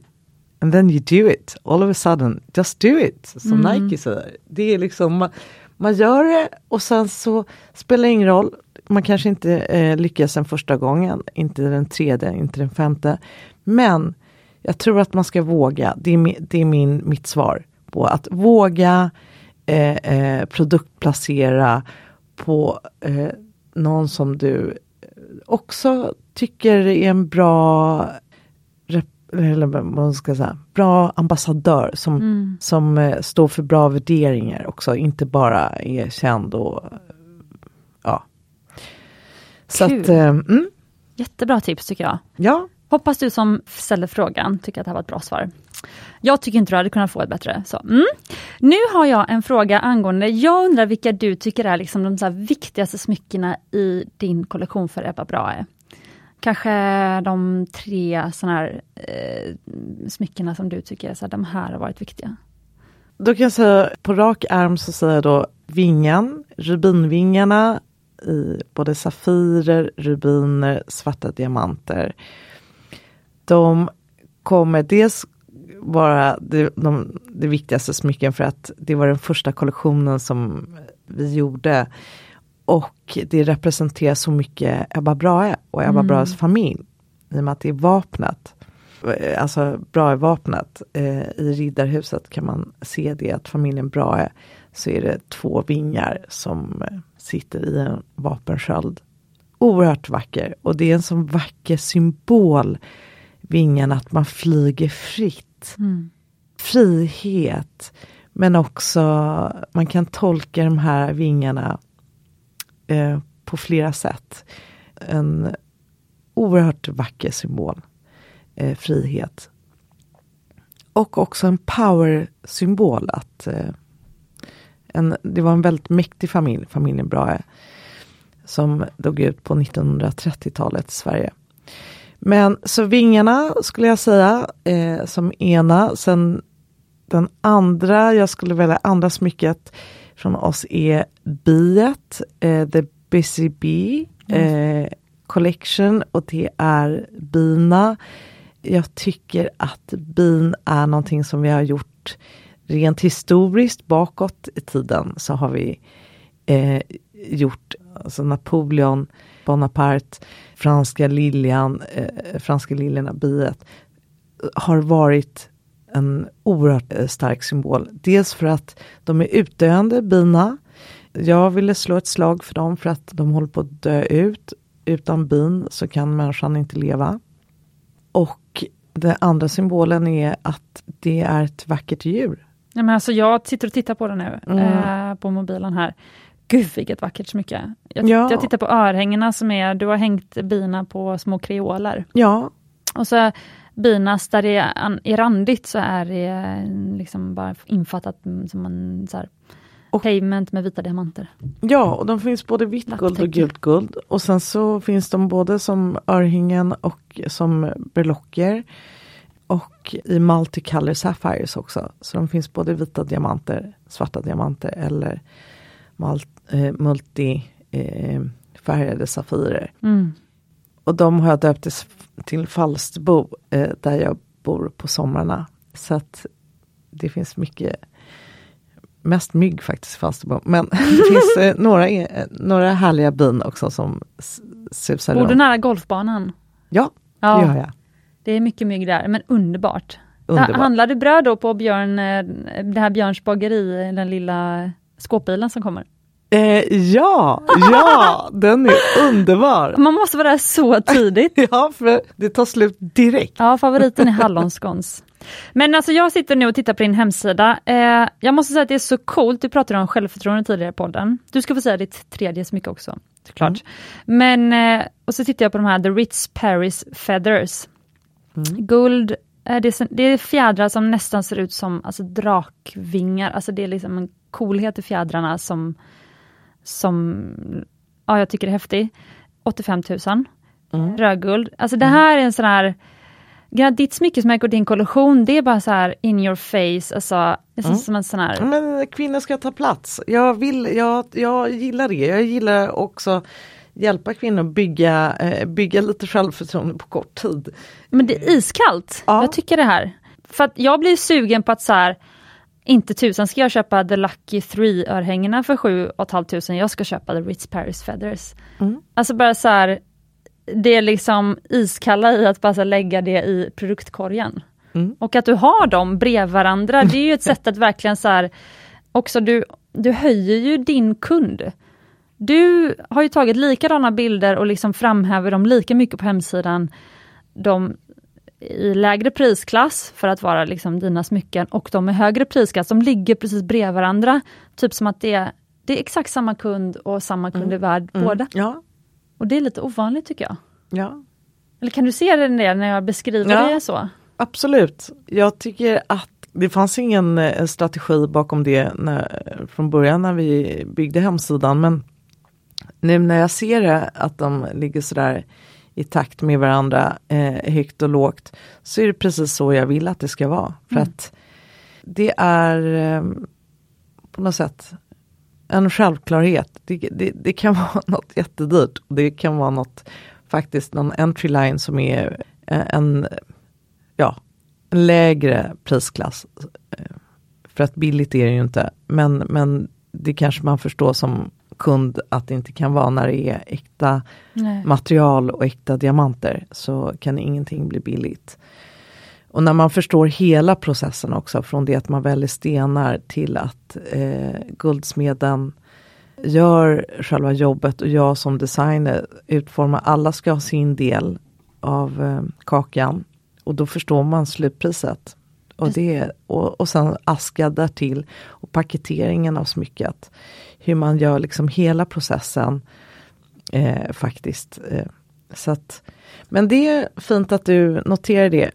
and then you do it, all of a sudden, just do it, som Nike säger. Det är liksom, man, man gör det och sen så spelar det ingen roll, man kanske inte eh, lyckas den första gången, inte den tredje, inte den femte. Men jag tror att man ska våga, det är, det är min, mitt svar på att våga eh, eh, produktplacera på eh, någon som du också tycker är en bra eller vad man ska säga, bra ambassadör som, som eh, står för bra värderingar också, inte bara är känd och ja. Så
Kul.
att, eh, mm,
Jättebra tips tycker jag.
ja,
Hoppas du som ställde frågan tycker att det här var ett bra svar. Jag tycker inte du hade kunnat få ett bättre. Så, mm. Nu har jag en fråga angående, jag undrar vilka du tycker är liksom de så här viktigaste smyckena i din kollektion för Ebba Brahe. Kanske de tre såna här, eh, smyckena som du tycker så här, de här har varit viktiga.
Då kan jag säga på rak arm så säger jag då vingen, rubinvingarna i både safirer, rubiner, svarta diamanter. De kommer dels vara det, de, det viktigaste smycken för att det var den första kollektionen som vi gjorde. Och det representerar så mycket Ebba Brahe och Ebba Brahes familj. I och med att det är vapnet eh, alltså Brahe-vapnet eh, i Riddarhuset kan man se det att familjen Brahe så är det två vingar som eh, sitter i en vapensköld. Oerhört vacker och det är en sån vacker symbol vingarna att man flyger fritt. Frihet men också man kan tolka de här vingarna eh, på flera sätt. En oerhört vacker symbol eh, frihet. Och också en power-symbol. att eh, en, Det var en väldigt mäktig familj, familjen Brahe. Som dog ut på 1930-talet i Sverige. Men så vingarna skulle jag säga eh, som ena. Sen den andra, jag skulle välja andra smycket från oss är biet, eh, The Busy Bee eh, Collection och det är bina. Jag tycker att bin är någonting som vi har gjort rent historiskt bakåt i tiden så har vi eh, gjort alltså Napoleon, Bonaparte, franska liljan, eh, franska liljorna, biet har varit en oerhört eh, stark symbol. Dels för att de är utdöende bina. Jag ville slå ett slag för dem för att de håller på att dö ut. Utan bin så kan människan inte leva. Och den andra symbolen är att det är ett vackert djur.
Ja, men alltså jag sitter och tittar på det nu,
Mm.
eh, på mobilen här. Gud vilket vackert smycke. Jag,
Ja.
jag tittar på örhängena som är, du har hängt bina på små kreoler.
Ja,
Och så binas där det är, an- är randigt så är det eh, liksom bara infattat som en så här,
Och-
pavement med vita diamanter.
ja, och de finns både vitt guld och gult guld. Och sen så finns de både som örhängen och som berlocker. Och i multicolor sapphires också. Så de finns både vita diamanter, svarta diamanter eller mul- eh, multi eh, safirer.
Mm.
Och de har jag döpt till, Falsterbo eh, där jag bor på somrarna. Så att det finns mycket, mest mygg faktiskt i Falsterbo. Men det finns eh, några, eh, några härliga bin också som susar
Bor du nära golfbanan?
Ja, det
Ja,
gör jag.
det är mycket mygg där, men underbart.
Underbart.
Handlar du bröd då på Björn, eh, det här Björns bageri, den lilla skåpbilen som kommer?
Eh, ja, ja, den är underbar.
Man måste vara där så tidigt.
Ja, för det tar slut direkt.
Ja, favoriten är hallonskons. Men alltså jag sitter nu och tittar på din hemsida. Eh, jag måste säga att det är så coolt, du pratade om självförtroende tidigare i podden. Du ska få säga ditt tredje smycke också, såklart. Men, eh, och så tittar jag på de här The Ritz Paris Feathers. Guld, eh, det, är, det är fjädrar som nästan ser ut som alltså, drakvingar, alltså det är liksom en coolhet i fjädrarna som, som ja, jag tycker är häftig. 85 000
Mm.
rödguld. Alltså det här är en sån här ditt smyckesmärke och din kollektion, det är bara så här in your face, alltså nästan som en sån här...
Men kvinnor ska ta plats. Jag, vill, jag, jag gillar det. Jag gillar också hjälpa kvinnor bygga, eh, bygga lite självförtroende på kort tid.
Men det är iskallt,
Ja.
jag tycker det här. För att jag blir sugen på att så här, inte tusan ska jag köpa The Lucky 3-örhängena för 7 500, jag ska köpa The Ritz Paris Feathers.
Mm.
Alltså bara så här, det är liksom iskalla i att bara lägga det i produktkorgen.
Mm.
Och att du har dem bredvid varandra, det är ju ett sätt att verkligen så här, också du, du höjer ju din kund. Du har ju tagit likadana bilder och liksom framhäver dem lika mycket på hemsidan, de i lägre prisklass för att vara liksom dina smycken och de i högre prisklass, de ligger precis bredvid varandra. Typ som att det är, det är exakt samma kund och samma kund är värd båda.
Ja,
Och det är lite ovanligt tycker jag.
ja,
Eller kan du se det när jag beskriver
Ja.
det så?
absolut. Jag tycker att det fanns ingen eh, strategi bakom det när, från början när vi byggde hemsidan. Men nu när jag ser det, att de ligger sådär i takt med varandra, eh, högt och lågt, så är det precis så jag vill att det ska vara. För att det är eh, på något sätt en självklarhet. Det, det, det kan vara något jättedyrt. och Det kan vara något, faktiskt någon entry line som är eh, en, ja, en lägre prisklass. Eh, För att billigt är det ju inte. Men, men det kanske man förstår som kund att det inte kan vara när det är äkta
Nej.
material och äkta diamanter så kan ingenting bli billigt. Och när man förstår hela processen också, från det att man väljer stenar till att eh, guldsmeden gör själva jobbet och jag som designer utformar, alla ska ha sin del av eh, kakan. Och då förstår man slutpriset. Och, det, och, och sen aska därtill och paketeringen av smycket. Hur man gör liksom hela processen eh, faktiskt. Eh, så att, men det är fint att du noterar det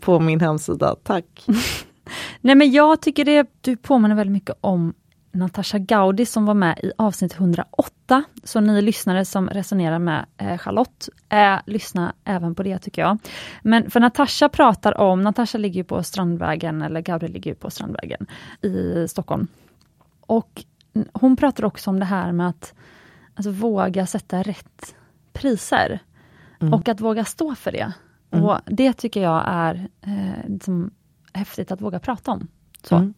på min hemsida. Tack!
Nej men jag tycker det, du påminner väldigt mycket om Natasha Gaudi som var med i avsnitt 108. Så ni lyssnare som resonerar med eh, Charlotte, eh, lyssna även på det tycker jag. Men för Natasha pratar om, Natasha ligger ju på Strandvägen, eller Gaudi ligger ju på Strandvägen i Stockholm. Och hon pratar också om det här med att alltså, våga sätta rätt priser. Och att våga stå för det. Och det tycker jag är eh, liksom, häftigt att våga prata om. Så.
Mm.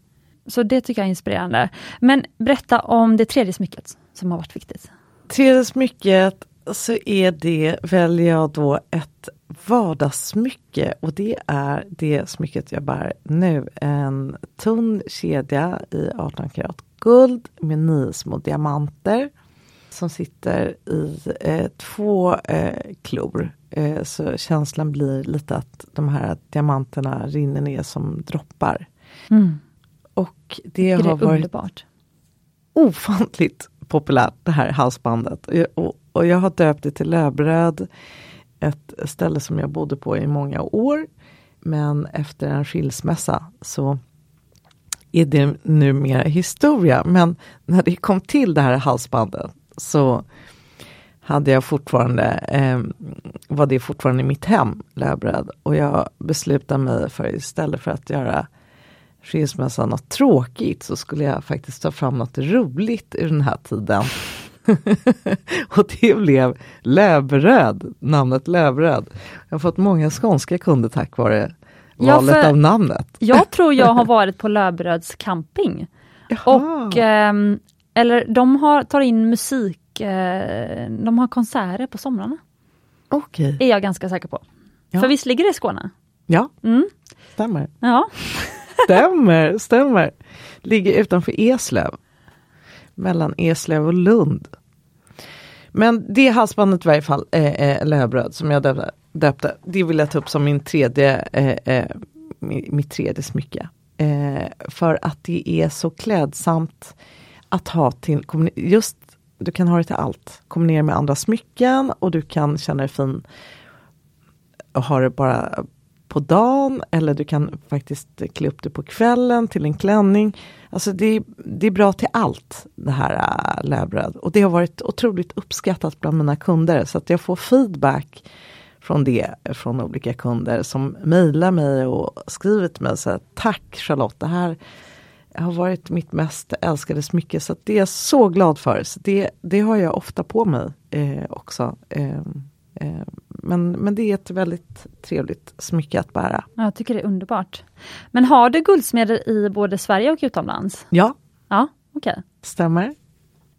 Så det tycker jag är inspirerande. Men berätta om det tredje smycket som har varit viktigt.
Till smycket så är det, väljer jag då ett vardagssmycke och det är det smycket jag bär nu. En tunn kedja i 18 karat guld med nio små diamanter. som sitter i eh, två eh, klor. Eh, så känslan blir lite att de här diamanterna rinner ner som droppar.
Mm.
Och det
Det
har
är
varit
underbart.
ofantligt populärt det här halsbandet. Och jag, och, och jag har döpt det till Löbröd. Ett ställe som jag bodde på i många år. Men efter en skilsmässa så är det numera historia. Men när det kom till det här halsbandet så hade jag fortfarande, eh, var det fortfarande mitt hem, Löbröd. Och jag beslutade mig för istället för att göra skilsmässan något tråkigt så skulle jag faktiskt ta fram något roligt ur den här tiden. och det blev Lövröd, namnet Lövröd. Jag har fått många skånska kunder tack vare valet av namnet.
Jag tror jag har varit på Löberöds camping.
Jaha.
Och, ehm, eller de har, tar in musik, eh, de har konserter på somrarna.
Okej,
Är jag ganska säker på.
Ja.
För visst ligger det i Skåne?
ja,
Mm.
stämmer.
Ja.
Stämmer, stämmer. Ligger utanför Eslöv. Mellan Eslöv och Lund. Men det halsbandet i varje fall, eh, eh, Lövröd, som jag döpte, döpte, det vill jag ta upp som min tredje, eh, eh, mitt tredje smycke. Eh, för att det är så klädsamt att ha till, just, du kan ha det till allt. Kombinera med andra smycken och du kan känna dig fin och ha det bara på dagen eller du kan faktiskt klä upp det på kvällen till en klänning. Alltså det, är- det är bra till allt det här äh, lövbröd och det har varit otroligt uppskattat bland mina kunder så att jag får feedback från det från olika kunder som mejlar mig och skriver till mig så här, Tack Charlotte, det här har varit mitt mest älskade smycke så att det är jag så glad för. Så det, det har jag ofta på mig eh, också. Eh, men, men det är ett väldigt trevligt smycke att bära.
Jag tycker det är underbart. Men har du guldsmeder i både Sverige och utomlands?
Ja,
Ja, okej.
stämmer.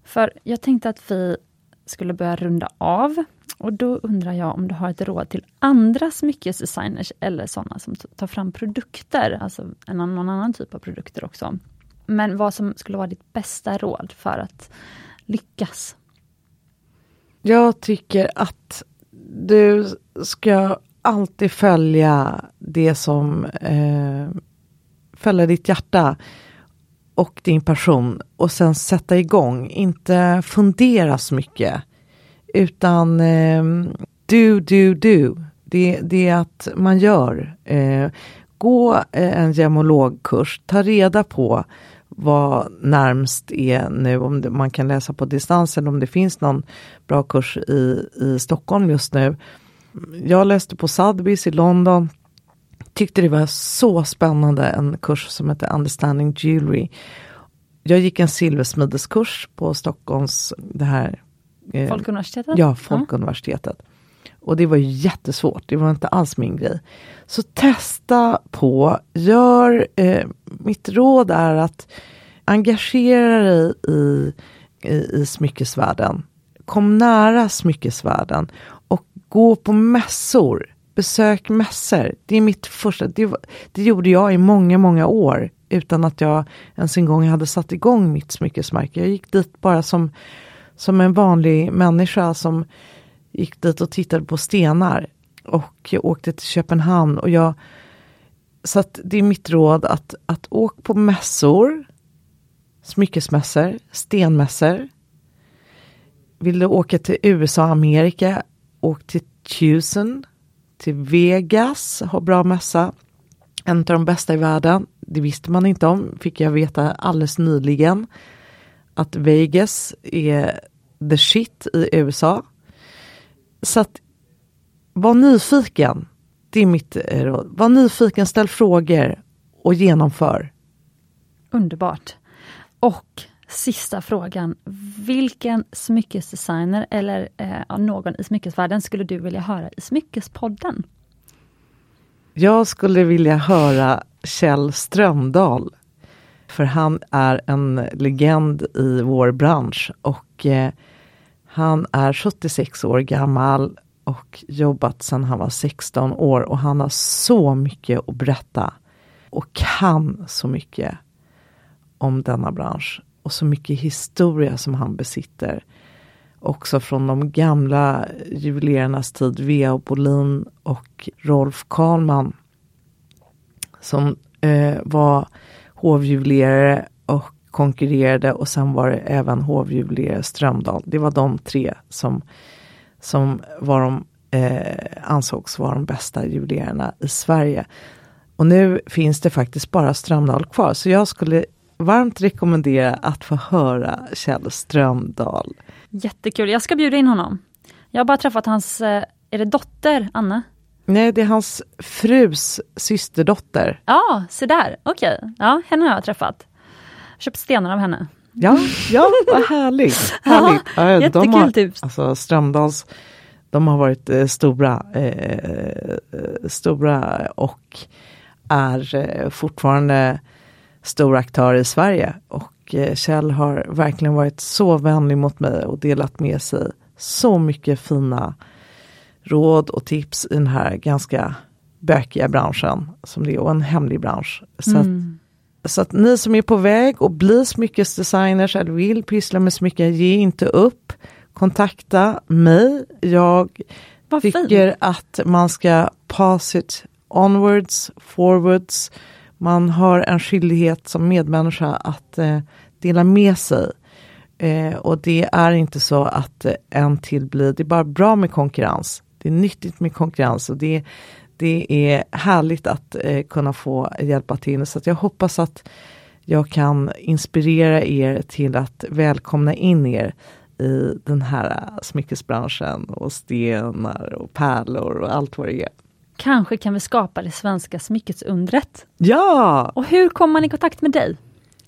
För jag tänkte att vi skulle börja runda av. Och då undrar jag om du har ett råd till andra smyckesdesigners eller sådana som tar fram produkter, alltså en, någon annan typ av produkter också. Men vad som skulle vara ditt bästa råd för att lyckas?
Jag tycker att du ska alltid följa det som eh, följa ditt hjärta och din passion och sen sätta igång. Inte fundera så mycket utan eh, do, do, do. Det, det är att man gör. Eh, gå en gemologkurs, ta reda på vad närmst är nu, om det, man kan läsa på distans eller om det finns någon bra kurs i, i Stockholm just nu. Jag läste på Sotheby's i London. Tyckte det var så spännande, en kurs som heter Understanding Jewelry. Jag gick en silversmideskurs på Stockholms, det här eh,
Folkuniversitetet?
Ja, Folkuniversitetet. Och det var ju jättesvårt, det var inte alls min grej. Så testa på, gör, eh, mitt råd är att engagera dig i, i, i smyckesvärlden. Kom nära smyckesvärlden och gå på mässor. Besök mässor. Det är mitt första, det, det gjorde jag i många, många år utan att jag ens en gång hade satt igång mitt smyckesmärke. Jag gick dit bara som som en vanlig människa som gick dit och tittade på stenar. Och jag åkte till Köpenhamn och jag så att det är mitt råd att, att åk på mässor, smyckesmässor, stenmässor. Vill du åka till USA och Amerika, åk till Tucson, till Vegas, har bra mässa. En av de bästa i världen. Det visste man inte om, fick jag veta alldeles nyligen att Vegas är the shit i USA. Så att var nyfiken. Det är mitt eh, råd. Var nyfiken, ställ frågor och genomför.
Underbart. Och sista frågan. Vilken smyckesdesigner eller eh, någon i smyckesvärlden skulle du vilja höra i Smyckespodden?
Jag skulle vilja höra Kjell Strömdahl. För han är en legend i vår bransch och eh, han är 76 år gammal och jobbat sedan han var 16 år och han har så mycket att berätta och kan så mycket om denna bransch och så mycket historia som han besitter. också från de gamla juvelerarnas tid, Vea Bolin och Rolf Karlman. Som eh, var hovjuvelerare och konkurrerade och sen var det även hovjuvelerare Strömdahl. Det var de tre som, som var de, eh, ansågs vara de bästa juvelerarna i Sverige. Och nu finns det faktiskt bara Strömdahl kvar, så jag skulle varmt rekommendera att få höra Kjell Strömdahl.
Jättekul, jag ska bjuda in honom. Jag har bara träffat hans, eh, är det dotter, Anna?
Nej, det är hans frus systerdotter.
Ja, se där, okej. Okay. Ja, henne har jag träffat. Köpt stenar av henne.
Ja, ja vad härligt. härligt.
Ja, jättekul
har,
tips.
Alltså Strömdals, de har varit eh, stora, eh, stora och är eh, fortfarande stor aktör i Sverige. Och eh, Kjell har verkligen varit så vänlig mot mig och delat med sig så mycket fina råd och tips i den här ganska bökiga branschen som det är och en hemlig bransch. Så, mm. Så att ni som är på väg att bli smyckesdesigners eller vill pyssla med smycken, ge inte upp. Kontakta mig. Jag Vad tycker fint. att man ska pass it onwards, forwards. Man har en skyldighet som medmänniska att eh, dela med sig. Eh, och det är inte så att eh, en till blir, det är bara bra med konkurrens. Det är nyttigt med konkurrens och det, det är härligt att eh, kunna få hjälpa till. Så jag hoppas att jag kan inspirera er till att välkomna in er i den här eh, smyckesbranschen och stenar och pärlor och allt vad det är.
Kanske kan vi skapa det svenska smyckesundret?
Ja!
Och hur kommer man i kontakt med dig?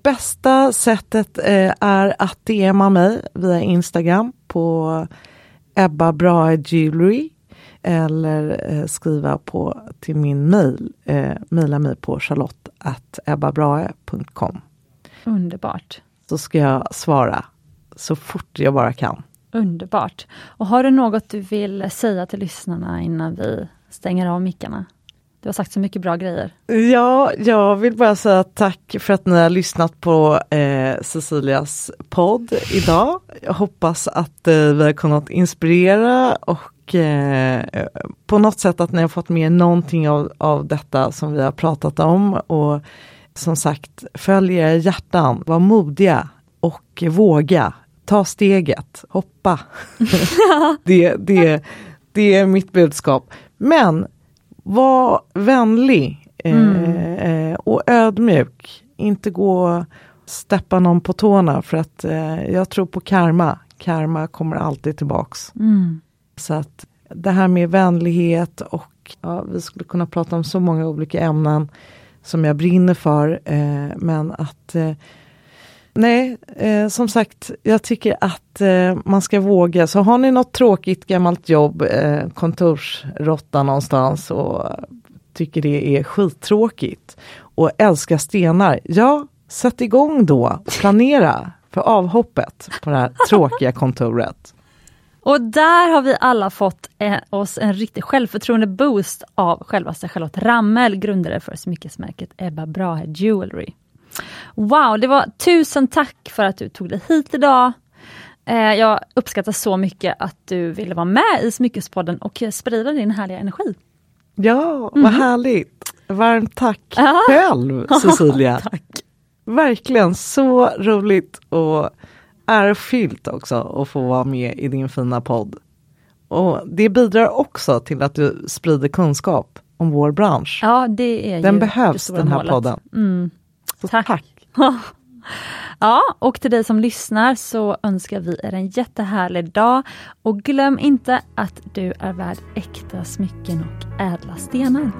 Bästa sättet eh, är att DMa mig via Instagram på Ebba Brahe Jewelry eller eh, skriva på till min mail. Eh, mejla mig på charlotte.ebbabrahe.com.
Underbart.
Så ska jag svara så fort jag bara kan.
Underbart. Och har du något du vill säga till lyssnarna innan vi stänger av mickarna? Du har sagt så mycket bra grejer.
Ja, jag vill bara säga tack för att ni har lyssnat på eh, Cecilias podd idag. Jag hoppas att eh, vi har kunnat inspirera och eh, på något sätt att ni har fått med någonting av, av detta som vi har pratat om. Och som sagt, följ era hjärtan, var modiga och våga. Ta steget, hoppa. det, det, det är mitt budskap. Men var vänlig mm. eh, och ödmjuk. Inte gå och steppa någon på tårna för att eh, jag tror på karma. Karma kommer alltid tillbaks.
Mm.
Så att det här med vänlighet och ja, vi skulle kunna prata om så många olika ämnen som jag brinner för. Eh, men att eh, Nej, eh, som sagt, jag tycker att eh, man ska våga. Så har ni något tråkigt gammalt jobb, eh, kontorsrotta någonstans och tycker det är skittråkigt och älskar stenar, ja, sätt igång då och planera för avhoppet på det här tråkiga kontoret.
Och där har vi alla fått eh, oss en riktig självförtroende-boost av självaste Charlotte Rammel, grundare för smyckesmärket Ebba Brahe Jewelry. Wow, det var tusen tack för att du tog dig hit idag. Eh, jag uppskattar så mycket att du ville vara med i Smyckespodden och sprida din härliga energi.
Ja, vad mm. härligt! Varmt tack själv Cecilia!
tack.
Verkligen så roligt och ärofyllt också att få vara med i din fina podd. Och det bidrar också till att du sprider kunskap om vår bransch.
Ja, det är
Den behövs den här målet. podden.
Mm.
Tack. tack.
Ja, och till dig som lyssnar så önskar vi er en jättehärlig dag. Och glöm inte att du är värd äkta smycken och ädla stenar.